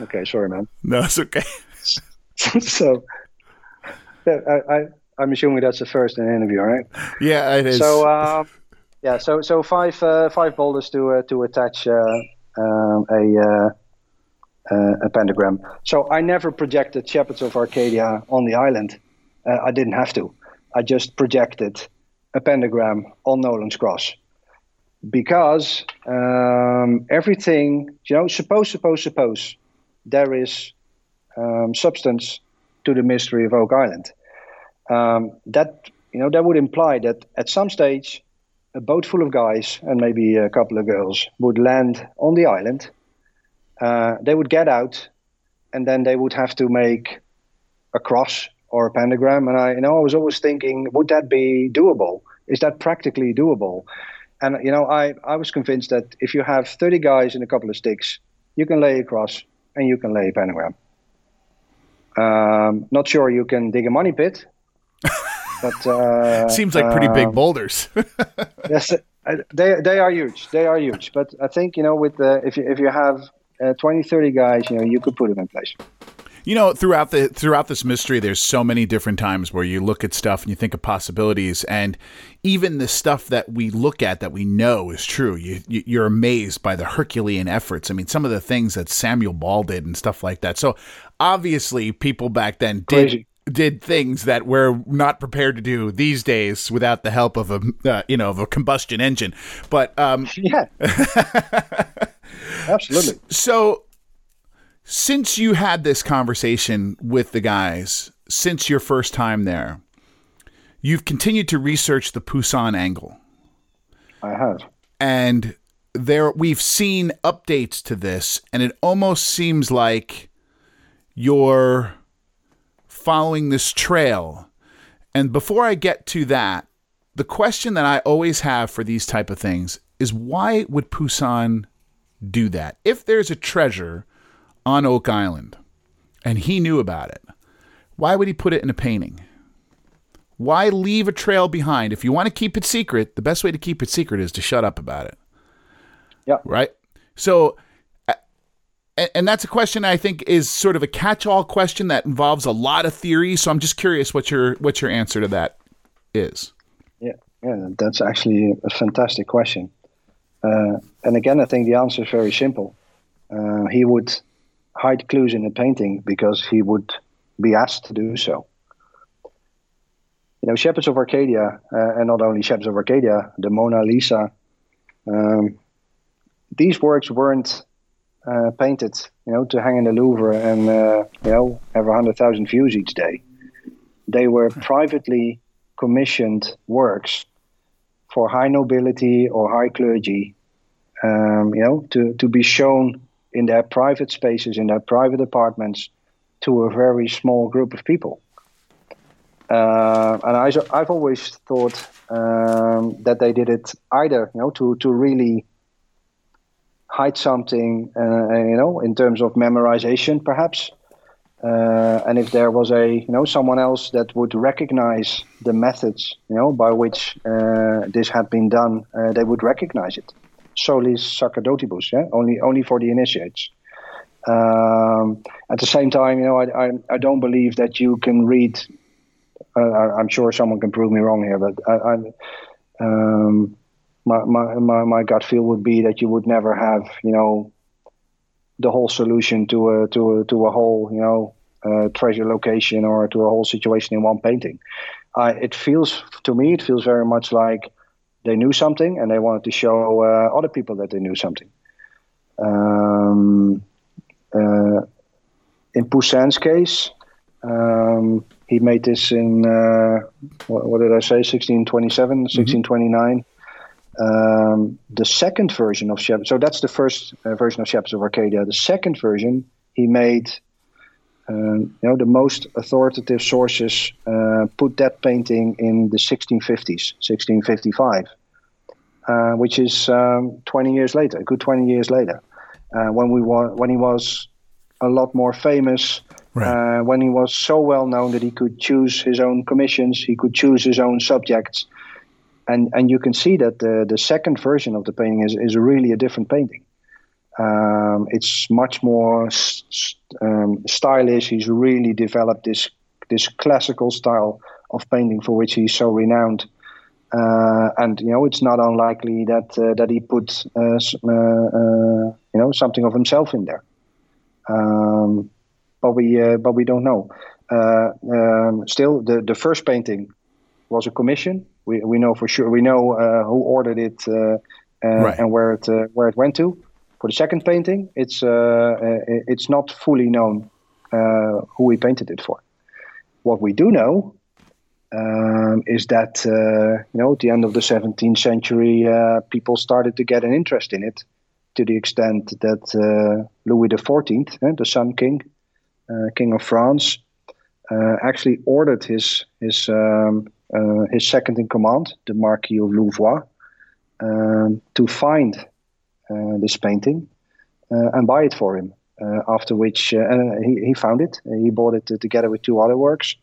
Okay, sorry, man. No, it's okay. so, yeah, I, I, I'm assuming that's the first in an interview, right? Yeah, it is. So, uh, yeah, so so five uh, five boulders to uh, to attach uh, um, a uh, uh, a pentagram. So I never projected Shepherds of Arcadia on the island. I didn't have to. I just projected a pentagram on Nolan's Cross because um, everything, you know, suppose, suppose, suppose there is um, substance to the mystery of Oak Island. Um, that you know that would imply that at some stage a boat full of guys and maybe a couple of girls would land on the island. Uh, they would get out, and then they would have to make a cross or a pentagram. And I, you know, I was always thinking, would that be doable? Is that practically doable? And you know, I, I was convinced that if you have 30 guys and a couple of sticks, you can lay across and you can lay a pentagram. Um, not sure you can dig a money pit, but uh, seems like pretty big um, boulders. yes, uh, they they are huge. They are huge. But I think you know, with the, if you if you have uh, 20, 30 guys, you know, you could put them in place. You know, throughout the throughout this mystery, there's so many different times where you look at stuff and you think of possibilities, and even the stuff that we look at that we know is true, you, you are amazed by the Herculean efforts. I mean, some of the things that Samuel Ball did and stuff like that. So obviously, people back then did. Crazy did things that we're not prepared to do these days without the help of a uh, you know of a combustion engine but um yeah absolutely so since you had this conversation with the guys, since your first time there, you've continued to research the Poussin angle. I have. And there we've seen updates to this, and it almost seems like you're following this trail. And before I get to that, the question that I always have for these type of things is why would Poussin do that? If there's a treasure on Oak Island and he knew about it, why would he put it in a painting? Why leave a trail behind? If you want to keep it secret, the best way to keep it secret is to shut up about it. Yeah. Right? So and that's a question I think is sort of a catch-all question that involves a lot of theory. So I'm just curious what your what your answer to that is. Yeah, yeah, that's actually a fantastic question. Uh, and again, I think the answer is very simple. Uh, he would hide clues in the painting because he would be asked to do so. You know, Shepherds of Arcadia, uh, and not only Shepherds of Arcadia, the Mona Lisa. Um, these works weren't uh, painted, you know, to hang in the Louvre and uh, you know have a hundred thousand views each day. They were privately commissioned works for high nobility or high clergy, um, you know, to to be shown in their private spaces, in their private apartments, to a very small group of people. Uh, and I, I've always thought um, that they did it either, you know, to to really hide something, uh, you know, in terms of memorization, perhaps. Uh, and if there was a, you know, someone else that would recognize the methods, you know, by which uh, this had been done, uh, they would recognize it. Solis sacerdotibus, yeah, only only for the initiates. Um, at the same time, you know, I, I, I don't believe that you can read. Uh, I'm sure someone can prove me wrong here, but I, I um, my, my, my, my gut feel would be that you would never have, you know, the whole solution to a to a to a whole, you know, uh, treasure location or to a whole situation in one painting. Uh, it feels to me, it feels very much like they knew something and they wanted to show uh, other people that they knew something. Um, uh, in Poussin's case, um, he made this in uh, what, what, did I say? 1627, 1629. Mm-hmm. Um, the second version of Shepherds, so that's the first uh, version of Shepherds of Arcadia. The second version, he made, um, you know, the most authoritative sources uh, put that painting in the 1650s, 1655, uh, which is um, 20 years later, a good 20 years later, uh, when we wa- when he was a lot more famous. Right. Uh, when he was so well known that he could choose his own commissions, he could choose his own subjects, and and you can see that the the second version of the painting is is really a different painting. Um, it's much more um, stylish. He's really developed this this classical style of painting for which he's so renowned. Uh, and you know, it's not unlikely that uh, that he put uh, uh, uh you know something of himself in there. Um, but we uh, but we don't know. Um, still, the the first painting was a commission we, we know for sure. We know uh, who ordered it uh, uh, right. and where it where it went to. For the second painting, it's it's not fully known who he painted it for. What we do know um, is that uh, you know at the end of the 17th century, uh, people started to get an interest in it, to the extent that uh, Louis XIV, the Sun King, King of France, actually ordered his his um, uh, his second in command, the Marquis of Louvois, um, to find uh, this painting uh, and buy it for him. after which, he, he found it. He bought it together with two other works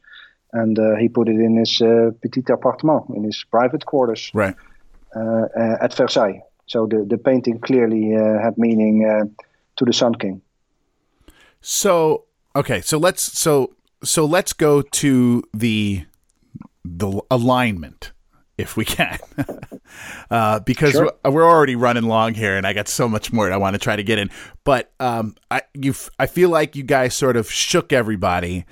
and uh, he put it in his uh, petit appartement, in his private quarters, right uh, at Versailles. So the the painting clearly had meaning to the Sun King. So okay, so let's so so let's go to the the alignment if we can, uh, because sure. we're already running long here, and I got so much more I want to try to get in. But um, I you I feel like you guys sort of shook everybody,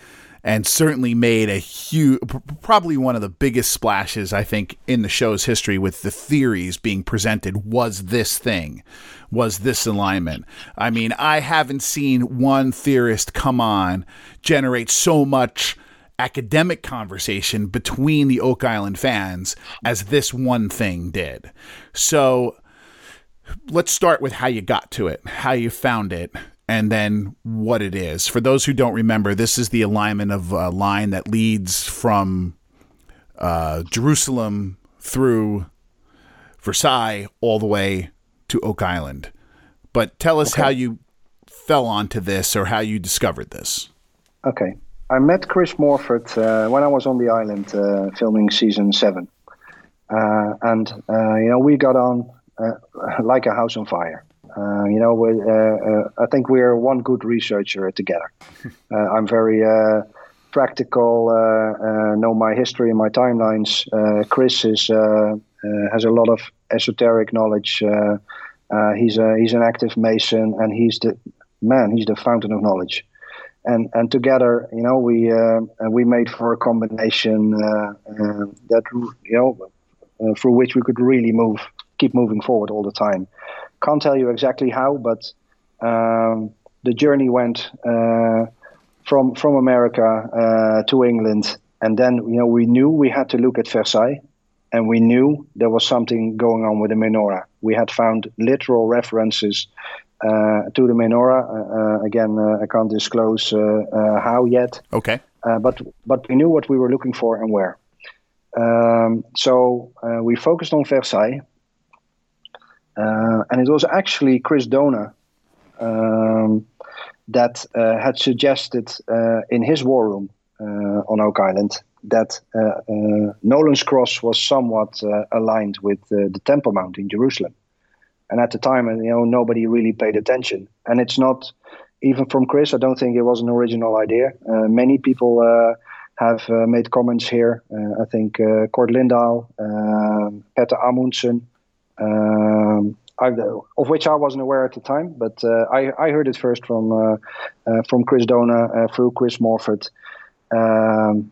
and certainly made a huge, probably one of the biggest splashes I think in the show's history with the theories being presented. Was this thing, was this alignment? I mean, I haven't seen one theorist come on generate so much academic conversation between the Oak Island fans as this one thing did. So let's start with how you got to it, how you found it, and then what it is. For those who don't remember, this is the alignment of a line that leads from uh, Jerusalem through Versailles all the way to Oak Island. But tell us okay. how you fell onto this or how you discovered this. Okay. I met Chris Morford uh, when I was on the island uh, filming season seven. Uh, and, uh, you know, we got on uh, like a house on fire. Uh, you know, I think we're one good researcher together. I'm very practical, know my history and my timelines. Chris is, has a lot of esoteric knowledge. he's, a, he's an active Mason and he's the man, he's the fountain of knowledge and and together, you know, we uh, we made for a combination uh, uh, that you know uh, through which we could really move, keep moving forward all the time. Can't tell you exactly how, but um, the journey went uh, from from America uh, to England, and then you know we knew we had to look at Versailles, and we knew there was something going on with the menorah. We had found literal references to the menorah. Uh, again, uh, I can't disclose how yet. Okay. but but we knew what we were looking for and where. Um, so we focused on Versailles, and it was actually Chris Dona um, that had suggested in his war room on Oak Island that uh, uh, Nolan's Cross was somewhat uh, aligned with the Temple Mount in Jerusalem. And at the time, you know, nobody really paid attention. And it's not even from Chris. I don't think it was an original idea. Uh, many people uh, have uh, made comments here. Uh, I think uh, Kort Lindahl, um, Petter Amundsen, um, of which I wasn't aware at the time, but uh, I, I, heard it first from from Chris Dona through Chris Morford. Um,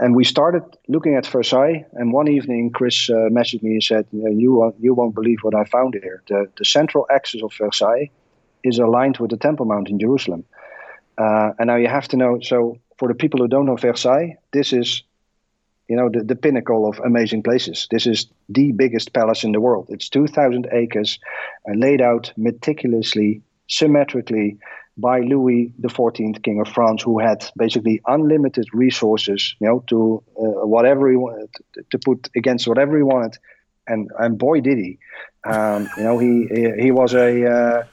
and we started looking at Versailles. And one evening, Chris uh, messaged me and said, "You won't, you won't believe what I found here. The the central axis of Versailles is aligned with the Temple Mount in Jerusalem." Uh, and now you have to know. So for the people who don't know Versailles, this is, you know, the, the pinnacle of amazing places. This is the biggest palace in the world. It's two thousand acres, uh, laid out meticulously, symmetrically by Louis XIV, King of France, who had basically unlimited resources, you know, to uh, whatever he wanted to put against whatever he wanted, and and boy did he, um, you know, he he was a uh,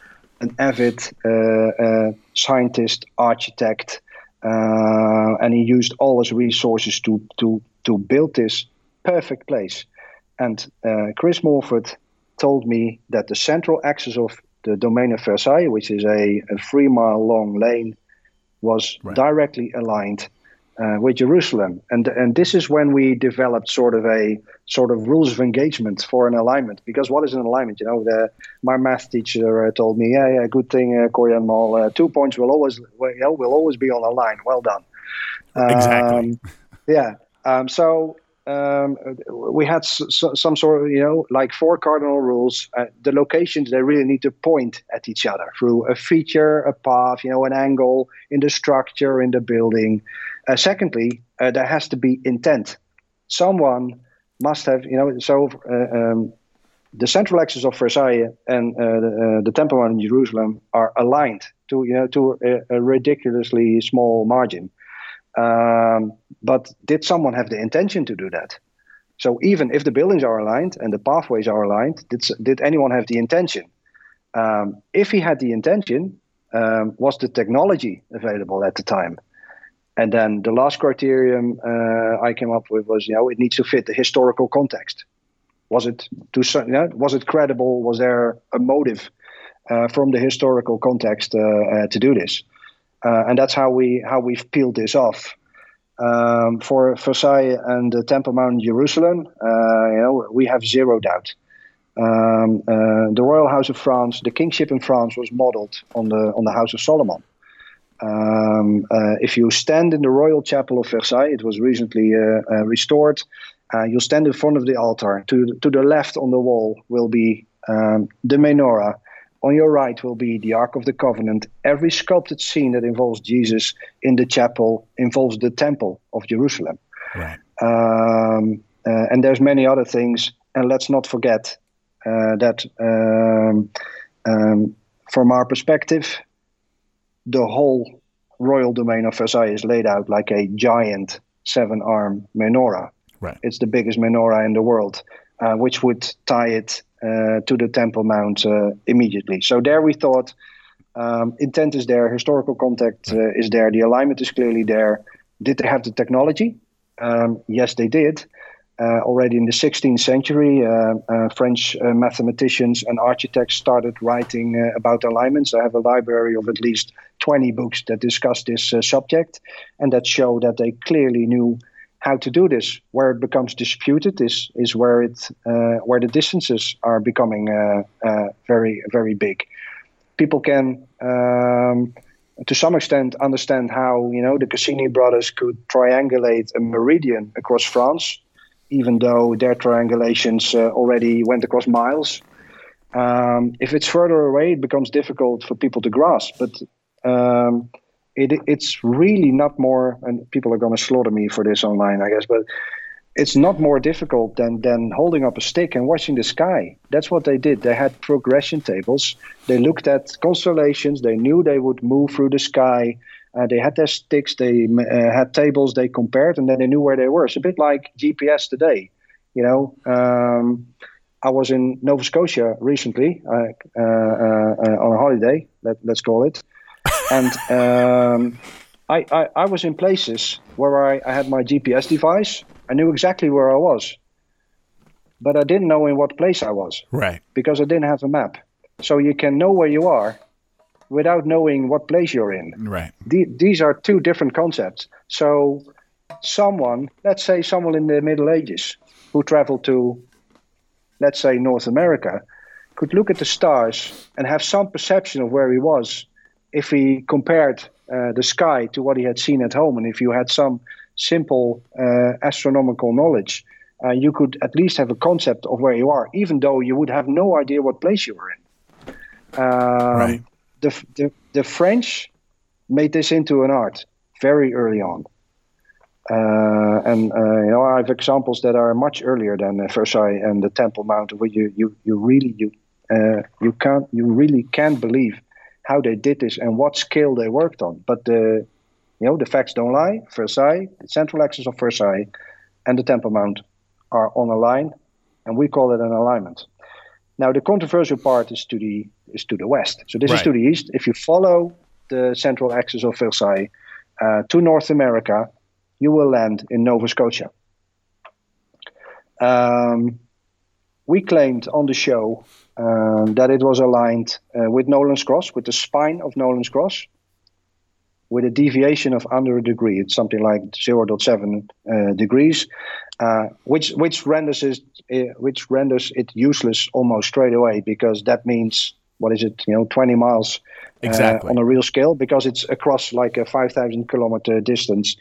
an avid uh, uh scientist, architect, uh, and he used all his resources to to to build this perfect place. And uh, Chris Morford told me that the central axis of the domain of Versailles, which is a, a three mile long lane, was right. directly aligned uh, with Jerusalem. And, and this is when we developed sort of a sort of rules of engagement for an alignment. Because what is an alignment? You know, the, my math teacher uh, told me, yeah, yeah, good thing, uh, Corjan Mol, uh, two points will always, you know, will always be on a line. Well done. Exactly. Um, yeah. Um, so um, we had some sort of, you know, like four cardinal rules. Uh, the locations, they really need to point at each other through a feature, a path, you know, an angle in the structure, in the building. Uh, secondly, uh, there has to be intent. Someone must have, you know, so uh, um, the central axis of Versailles and uh, the, uh, the Temple Mount in Jerusalem are aligned to, you know, to a, a ridiculously small margin. Um, but did someone have the intention to do that? So even if the buildings are aligned and the pathways are aligned, did, did anyone have the intention? Um, if he had the intention, um, was the technology available at the time? And then the last criterion uh, I came up with was, you know, it needs to fit the historical context. Was it to, you know, was it credible? Was there a motive uh, from the historical context uh, uh to do this? Uh, and that's how we how we've peeled this off. Um, for Versailles and the Temple Mount in Jerusalem, uh, you know, we have zero doubt. Um, uh, the royal house of France, the kingship in France, was modeled on the on the house of Solomon. Um, uh, if you stand in the royal chapel of Versailles, it was recently uh, uh, restored. You'll stand in front of the altar. To to the left on the wall will be um, the menorah, on your right will be the Ark of the Covenant. Every sculpted scene that involves Jesus in the chapel involves the Temple of Jerusalem. Right. Um, uh, and there's many other things. And let's not forget uh, that um, um, from our perspective, the whole royal domain of Versailles is laid out like a giant seven-arm menorah. Right. It's the biggest menorah in the world, uh, which would tie it uh, to the Temple Mount uh, immediately. So there we thought Um, intent is there, historical context uh, is there, the alignment is clearly there. Did they have the technology? Um, yes, they did. Uh, already in the 16th century, uh, uh, French mathematicians and architects started writing about alignments. I have a library of at least 20 books that discuss this subject and that show that they clearly knew how to do this. Where it becomes disputed is is where it where the distances are becoming very very big. People can. Um, to some extent, understand how you know the Cassini brothers could triangulate a meridian across France even though their triangulations uh, already went across miles. Um, if it's further away, it becomes difficult for people to grasp. But um, it, it's really not more, and people are going to slaughter me for this online, I guess, but it's not more difficult than, than holding up a stick and watching the sky. That's what they did. They had progression tables. They looked at constellations. They knew they would move through the sky uh, they had their sticks, they uh, had tables, they compared, and then they knew where they were. It's a bit like GPS today. You know, um, I was in Nova Scotia recently uh, uh, uh, on a holiday, let, us call it, and um, I, I, I, was in places where I, I had my GPS device. I knew exactly where I was, but I didn't know in what place I was. Right. Because I didn't have a map. So you can know where you are, without knowing what place you're in. Right. The, these are two different concepts. So, someone, let's say someone in the Middle Ages who traveled to, let's say, North America, could look at the stars and have some perception of where he was if he compared uh, the sky to what he had seen at home. And if you had some simple uh, astronomical knowledge, uh, you could at least have a concept of where you are, even though you would have no idea what place you were in. Um, right the, the, the French made this into an art very early on. Uh, and uh, you know, I have examples that are much earlier than Versailles and the Temple Mount, where you you, you really you uh, you can't you really can't believe how they did this and what scale they worked on. But the you know the facts don't lie. Versailles, the central axis of Versailles, and the Temple Mount are on a line, and we call it an alignment. Now the controversial part is to the is to the west. So this right. is to the east. If you follow the central axis of Versailles uh, to North America, you will land in Nova Scotia. Um, we claimed on the show um, that it was aligned uh, with Nolan's Cross, with the spine of Nolan's Cross, with a deviation of under a degree. It's something like 0.7 uh, degrees, uh, which which renders it uh, which renders it useless almost straight away because that means what is it you know 20 miles uh, exactly on a real scale because it's across like a 5,000 kilometer distance.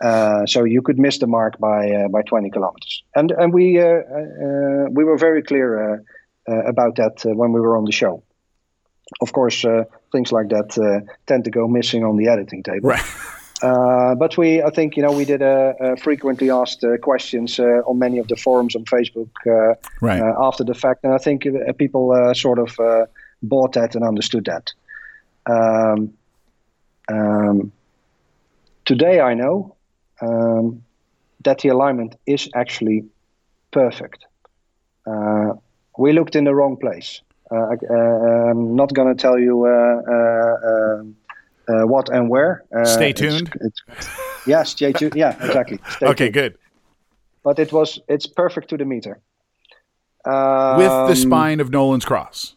Uh, so you could miss the mark by uh, by 20 kilometers, and and we we were very clear about that when we were on the show. Of course, things like that tend to go missing on the editing table. Right. Uh, but we, I think, you know, we did uh, uh, frequently asked uh, questions uh, on many of the forums on Facebook right. after the fact, and I think people sort of bought that and understood that. Um, um, today, I know um, that the alignment is actually perfect. We looked in the wrong place. I, am not going to tell you um, uh, what and where. Uh, stay tuned. It's, it's, yeah, stay tuned. Yeah, exactly. Stay okay, tuned. good. But it was it's perfect to the meter. Um, with the um, spine of Nolan's cross.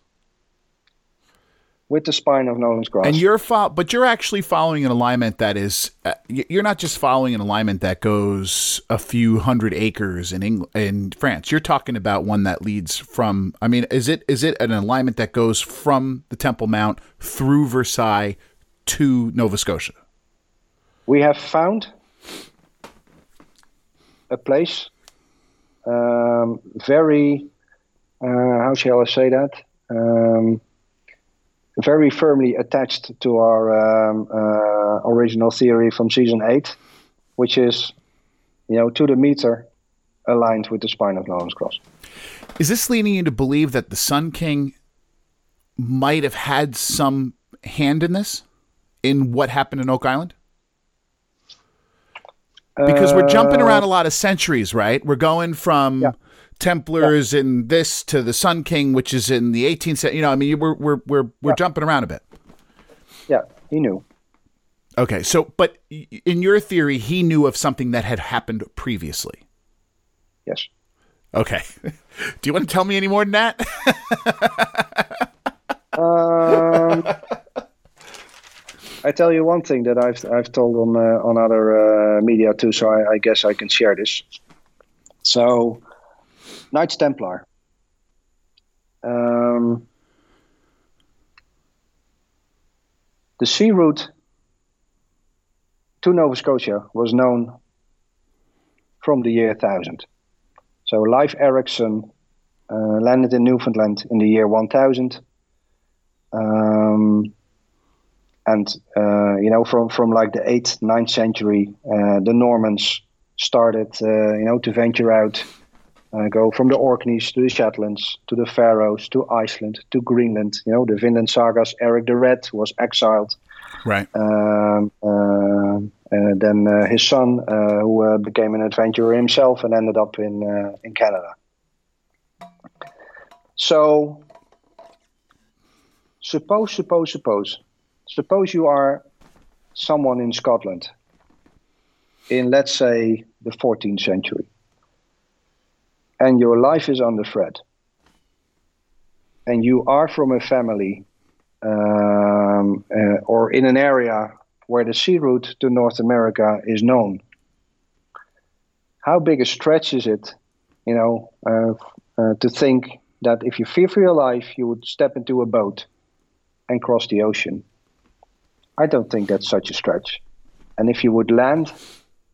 With the spine of Nolan's cross. And you're fo- but you're actually following an alignment that is uh, you're not just following an alignment that goes a few hundred acres in England in France. You're talking about one that leads from I mean, is it is it an alignment that goes from the Temple Mount through Versailles to Nova Scotia? We have found a place um, very, uh, how shall I say that? Um, very firmly attached to our um, uh, original theory from season eight, which is, you know, to the meter aligned with the spine of Nolan's cross. Is this leading you to believe that the Sun King might have had some hand in this? in what happened in Oak Island? Because we're jumping around a lot of centuries, right? We're going from yeah. Templars yeah. and this to the Sun King, which is in the 18th century. You know, I mean, we're we're we're we're yeah. jumping around a bit. Yeah, he knew. Okay, so but in your theory, he knew of something that had happened previously. Yes. Okay. Do you want to tell me any more than that? um, I tell you one thing that I've I've told on uh, on other uh, media too, so I, I, guess I can share this. So, Knights Templar. Um, the sea route to Nova Scotia was known from the year 1000. So Leif Erikson uh, landed in Newfoundland in the year 1000. Um, and uh, you know, from from like the eighth, 9th century, uh, the Normans started, uh, you know, to venture out, uh, go from the Orkneys to the Shetlands, to the Faroes, to Iceland, to Greenland. You know, the Vinland sagas. Eric the Red was exiled. Right. Um, uh, then uh, his son, uh, who became an adventurer himself and ended up in in Canada. So, suppose, suppose, suppose, suppose you are someone in Scotland in, let's say, the 14th century, and your life is under threat, and you are from a family um, uh, or in an area where the sea route to North America is known. How big a stretch is it, you know, uh, uh, to think that if you fear for your life, you would step into a boat and cross the ocean? I don't think that's such a stretch. And if you would land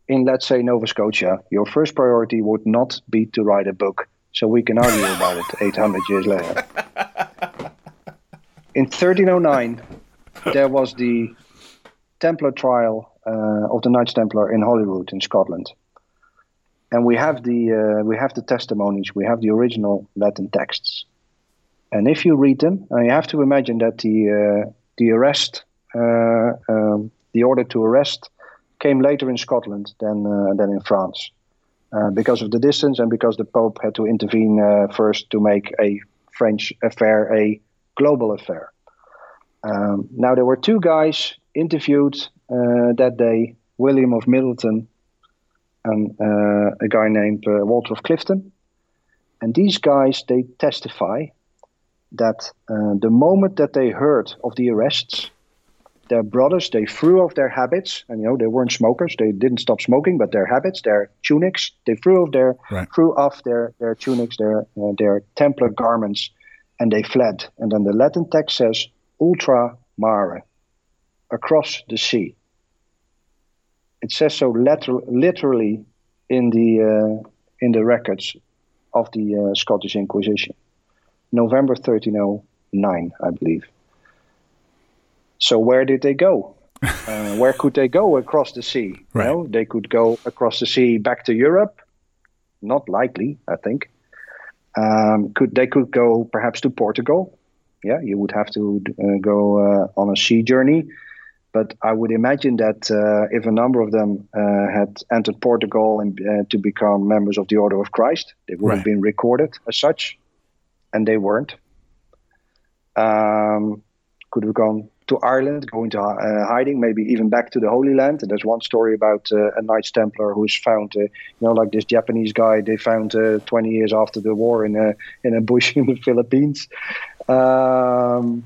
in, let's say, Nova Scotia, your first priority would not be to write a book. So we can argue about it 800 years later. In 1309, there was the Templar trial uh, of the Knights Templar in Holyrood in Scotland, and we have the uh, we have the testimonies, we have the original Latin texts, and if you read them, you have to imagine that the uh, the arrest, uh, um, the order to arrest, came later in Scotland than uh, than in France. because of the distance and because the Pope had to intervene first to make a French affair a global affair. Um, now, there were two guys interviewed uh, that day William of Middleton and uh, a guy named uh, Walter of Clifton. And these guys, they testify that uh, the moment that they heard of the arrests, their brothers, they threw off their habits, and you know they weren't smokers. They didn't stop smoking, but their habits, their tunics, they threw off their right. threw off their their tunics, their uh, their Templar garments, and they fled. And then the Latin text says, ultra mare, across the sea. It says so letter- literally in the uh, in the records of the uh, Scottish Inquisition, November 1309, I believe. So where did they go? uh, where could they go across the sea? Right. You know, they could go across the sea back to Europe. Not likely, I think. Um, could they could go perhaps to Portugal? Yeah, you would have to uh, go uh, on a sea journey. But I would imagine that uh, if a number of them uh, had entered Portugal and uh, to become members of the Order of Christ, they would right. have been recorded as such, and they weren't. Um, could have gone to Ireland, going to uh, hiding, maybe even back to the Holy Land. And there's one story about uh, a Knights Templar who's found, uh, you know, like this Japanese guy they found uh, 20 years after the war in a in a bush in the Philippines. Um,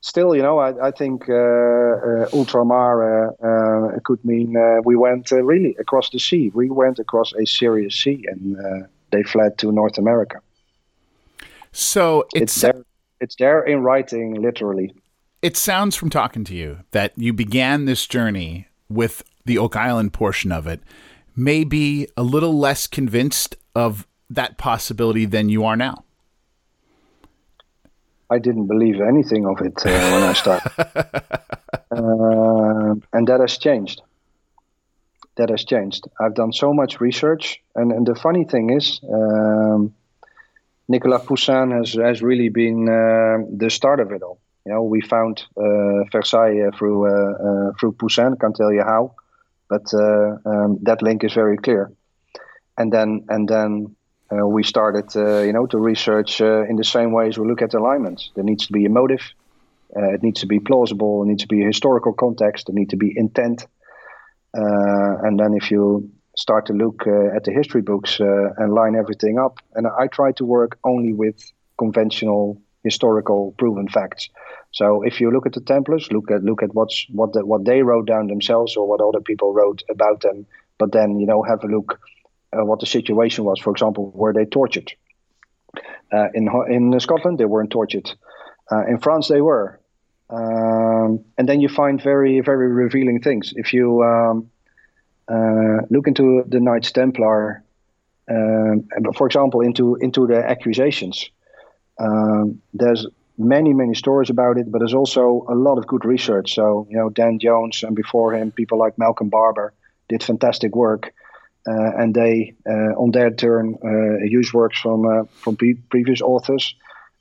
still, you know, I, I think uh, uh, ultramar could mean we went really across the sea. We went across a serious sea, and they fled to North America. So it's, it's there. It's there in writing, literally it sounds from talking to you that you began this journey with the Oak Island portion of it, maybe a little less convinced of that possibility than you are now. I didn't believe anything of it uh, when I started, uh, and that has changed. That has changed. I've done so much research, and, and the funny thing is, um, Nicolas Poussin has has really been uh, the start of it all you know, we found uh, Versailles uh, through uh, through Poussin. Can't tell you how, but um, that link is very clear. And then and then uh, we started, uh, you know, to research uh, in the same way as we look at alignments. There needs to be a motive. It needs to be plausible. It needs to be a historical context. It needs to be intent. And then if you start to look at the history books and line everything up, and I try to work only with conventional historical proven facts. So if you look at the Templars, look at look at what's what the, what they wrote down themselves or what other people wrote about them, but then you know have a look uh, what the situation was. For example, were they tortured? Uh, in in Scotland, they weren't tortured. Uh, in France, they were. Um, and then you find very very revealing things. If you um, uh, look into the Knights Templar, um, for example, into into the accusations. Um, there's many many stories about it, but there's also a lot of good research. So you know Dan Jones and before him people like Malcolm Barber did fantastic work, uh, and they uh, on their turn uh, use works from uh, from pre- previous authors.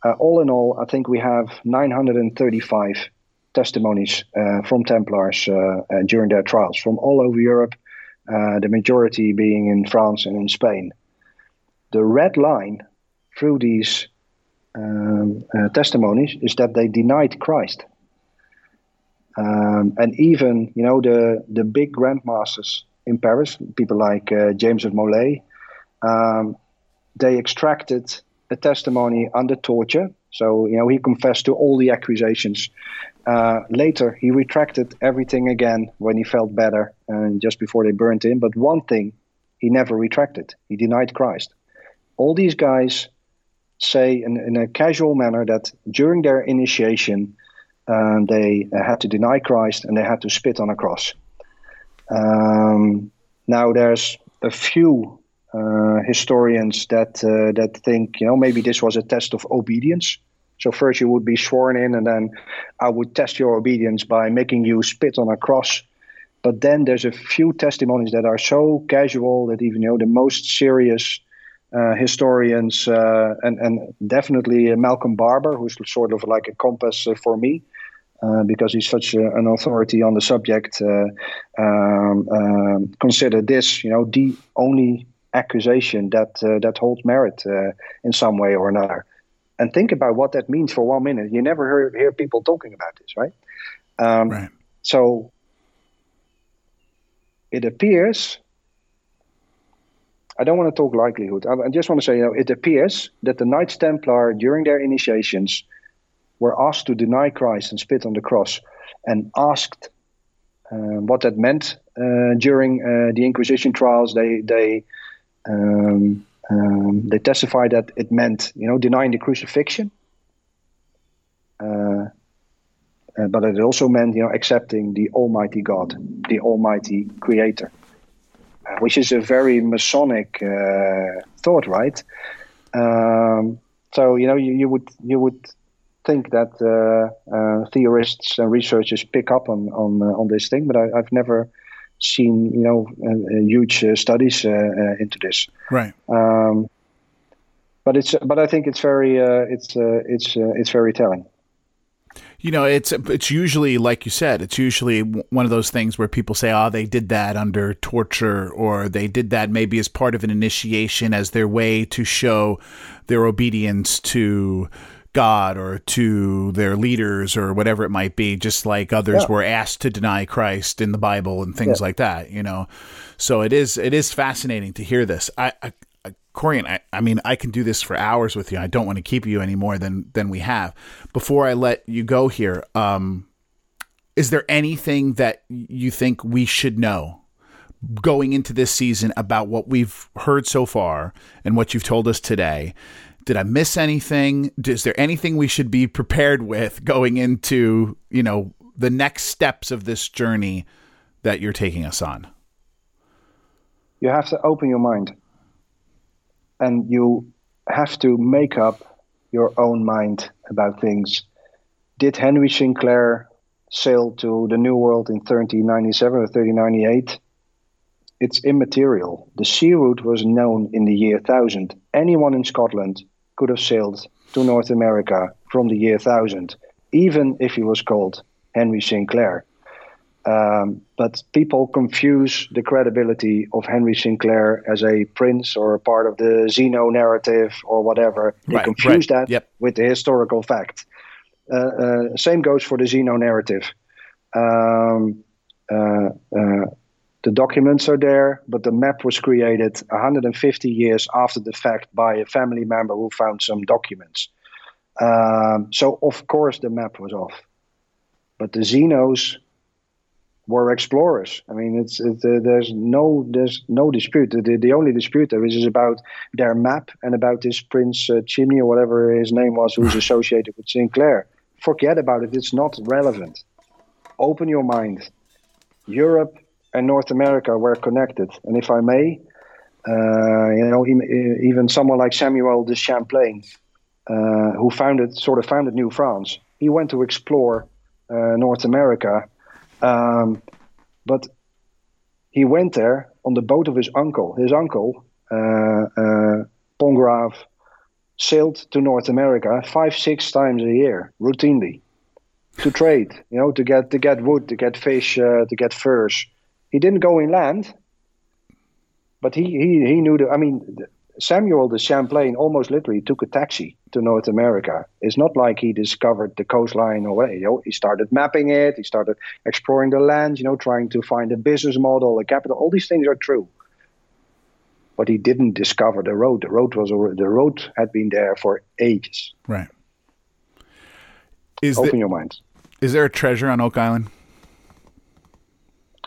Uh, all in all, I think we have 935 testimonies uh, from Templars during their trials from all over Europe, the majority being in France and in Spain. The red line through these um, uh, testimonies is that they denied Christ. Um, and even, you know, the, the big grandmasters in Paris, people like uh, James of Molay, um, they extracted a testimony under torture. So, you know, he confessed to all the accusations. Uh, later, he retracted everything again when he felt better and just before they burned him. But one thing he never retracted he denied Christ. All these guys say in, in a casual manner that during their initiation, uh, they had to deny Christ and they had to spit on a cross. Um, now, there's a few uh, historians that uh, that think you know maybe this was a test of obedience. So first you would be sworn in, and then I would test your obedience by making you spit on a cross. But then there's a few testimonies that are so casual that even you know the most serious uh, historians, uh, and, and definitely Malcolm Barber, who's sort of like a compass uh, for me. Uh, because he's such a, an authority on the subject, uh, um, um, consider this, you know, the only accusation that uh, that holds merit in some way or another. And think about what that means for one minute. You never hear, hear people talking about this, right? Um, right. So it appears I don't want to talk likelihood. I, just want to say, you know, it appears that the Knights Templar, during their initiations, were asked to deny Christ and spit on the cross, and asked uh, what that meant uh, during uh, the Inquisition trials. They they um, um, they testified that it meant, you know, denying the crucifixion. Uh, uh, but it also meant, you know, accepting the Almighty God, the Almighty Creator which is a very Masonic uh, thought, right? Um, so you know, you, you would you would think that uh, uh, theorists and researchers pick up on on uh, on this thing, but I, have never seen you know uh, huge uh, studies into this. Right. Um, but it's but I think it's very it's it's it's very telling. You know, it's it's usually like you said, it's usually one of those things where people say, "Oh, they did that under torture," or they did that maybe as part of an initiation, as their way to show their obedience to God or to their leaders or whatever it might be, just like others yeah. were asked to deny Christ in the Bible and things yeah. like that. You know, so it is it is fascinating to hear this. I, I Corjan, I, I mean, I can do this for hours with you. I don't want to keep you any more than than we have. Before I let you go here, um, is there anything that you think we should know going into this season about what we've heard so far and what you've told us today? Did I miss anything? Is there anything we should be prepared with going into, you know, the next steps of this journey that you're taking us on? You have to open your mind and you have to make up your own mind about things. Did Henry Sinclair sail to the New World in 1397 or 1398? It's immaterial. The sea route was known in the year 1000. Anyone in Scotland could have sailed to North America from the year 1000, even if he was called Henry Sinclair. Um, but people confuse the credibility of Henry Sinclair as a prince or a part of the Zeno narrative or whatever. They right, confuse right. that yep. with the historical fact. uh, uh, same goes for the Zeno narrative. Um, uh, uh, the documents are there, but the map was created 150 years after the fact by a family member who found some documents. Um, so, of course, the map was off. But the Zenos were explorers. I mean, it's it, uh, there's no there's no dispute. The, the only dispute there is, is about their map and about this Prince uh, Zichmni or whatever his name was, who's associated with Sinclair. Forget about it. It's not relevant. Open your mind. Europe and North America were connected. And if I may, uh, you know, even someone like Samuel de Champlain, uh, who founded, sort of founded New France, he went to explore uh, North America, um, but he went there on the boat of his uncle. His uncle, uh, uh, Pontgravé, sailed to North America five, six times a year, routinely, to trade. You know, to get to get wood, to get fish, uh, to get furs. He didn't go inland, but he he he knew the. I mean, Samuel de Champlain almost literally took a taxi to North America. It's not like he discovered the coastline away. You know, he started mapping it. He started exploring the land. You know, trying to find a business model, a capital. All these things are true. But he didn't discover the road. The road was the road had been there for ages. Right. Is Open the, your mind. Is there a treasure on Oak Island?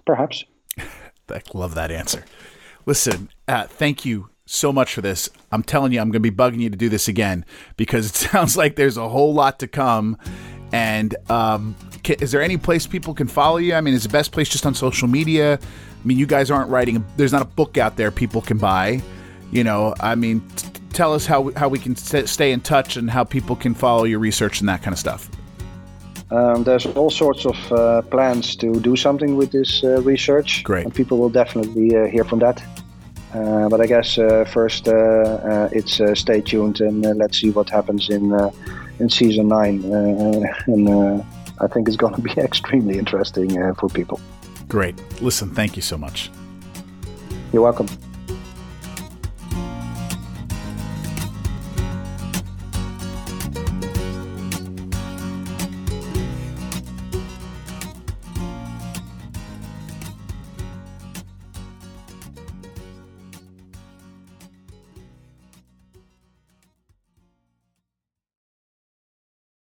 Perhaps. I love that answer. Listen, uh, thank you so much for this. I'm telling you, I'm going to be bugging you to do this again because it sounds like there's a whole lot to come. And um, can, is there any place people can follow you? I mean, is the best place just on social media? I mean, you guys aren't writing. There's not a book out there people can buy. You know, I mean, t- tell us how how we can st- stay in touch and how people can follow your research and that kind of stuff. Um, there's all sorts of uh, plans to do something with this uh, research. Great. And people will definitely uh, hear from that. Uh, but I guess uh, first uh, uh it's uh, stay tuned and uh, let's see what happens in in season nine. and I think it's going to be extremely interesting for people. Great. Listen, thank you so much. You're welcome.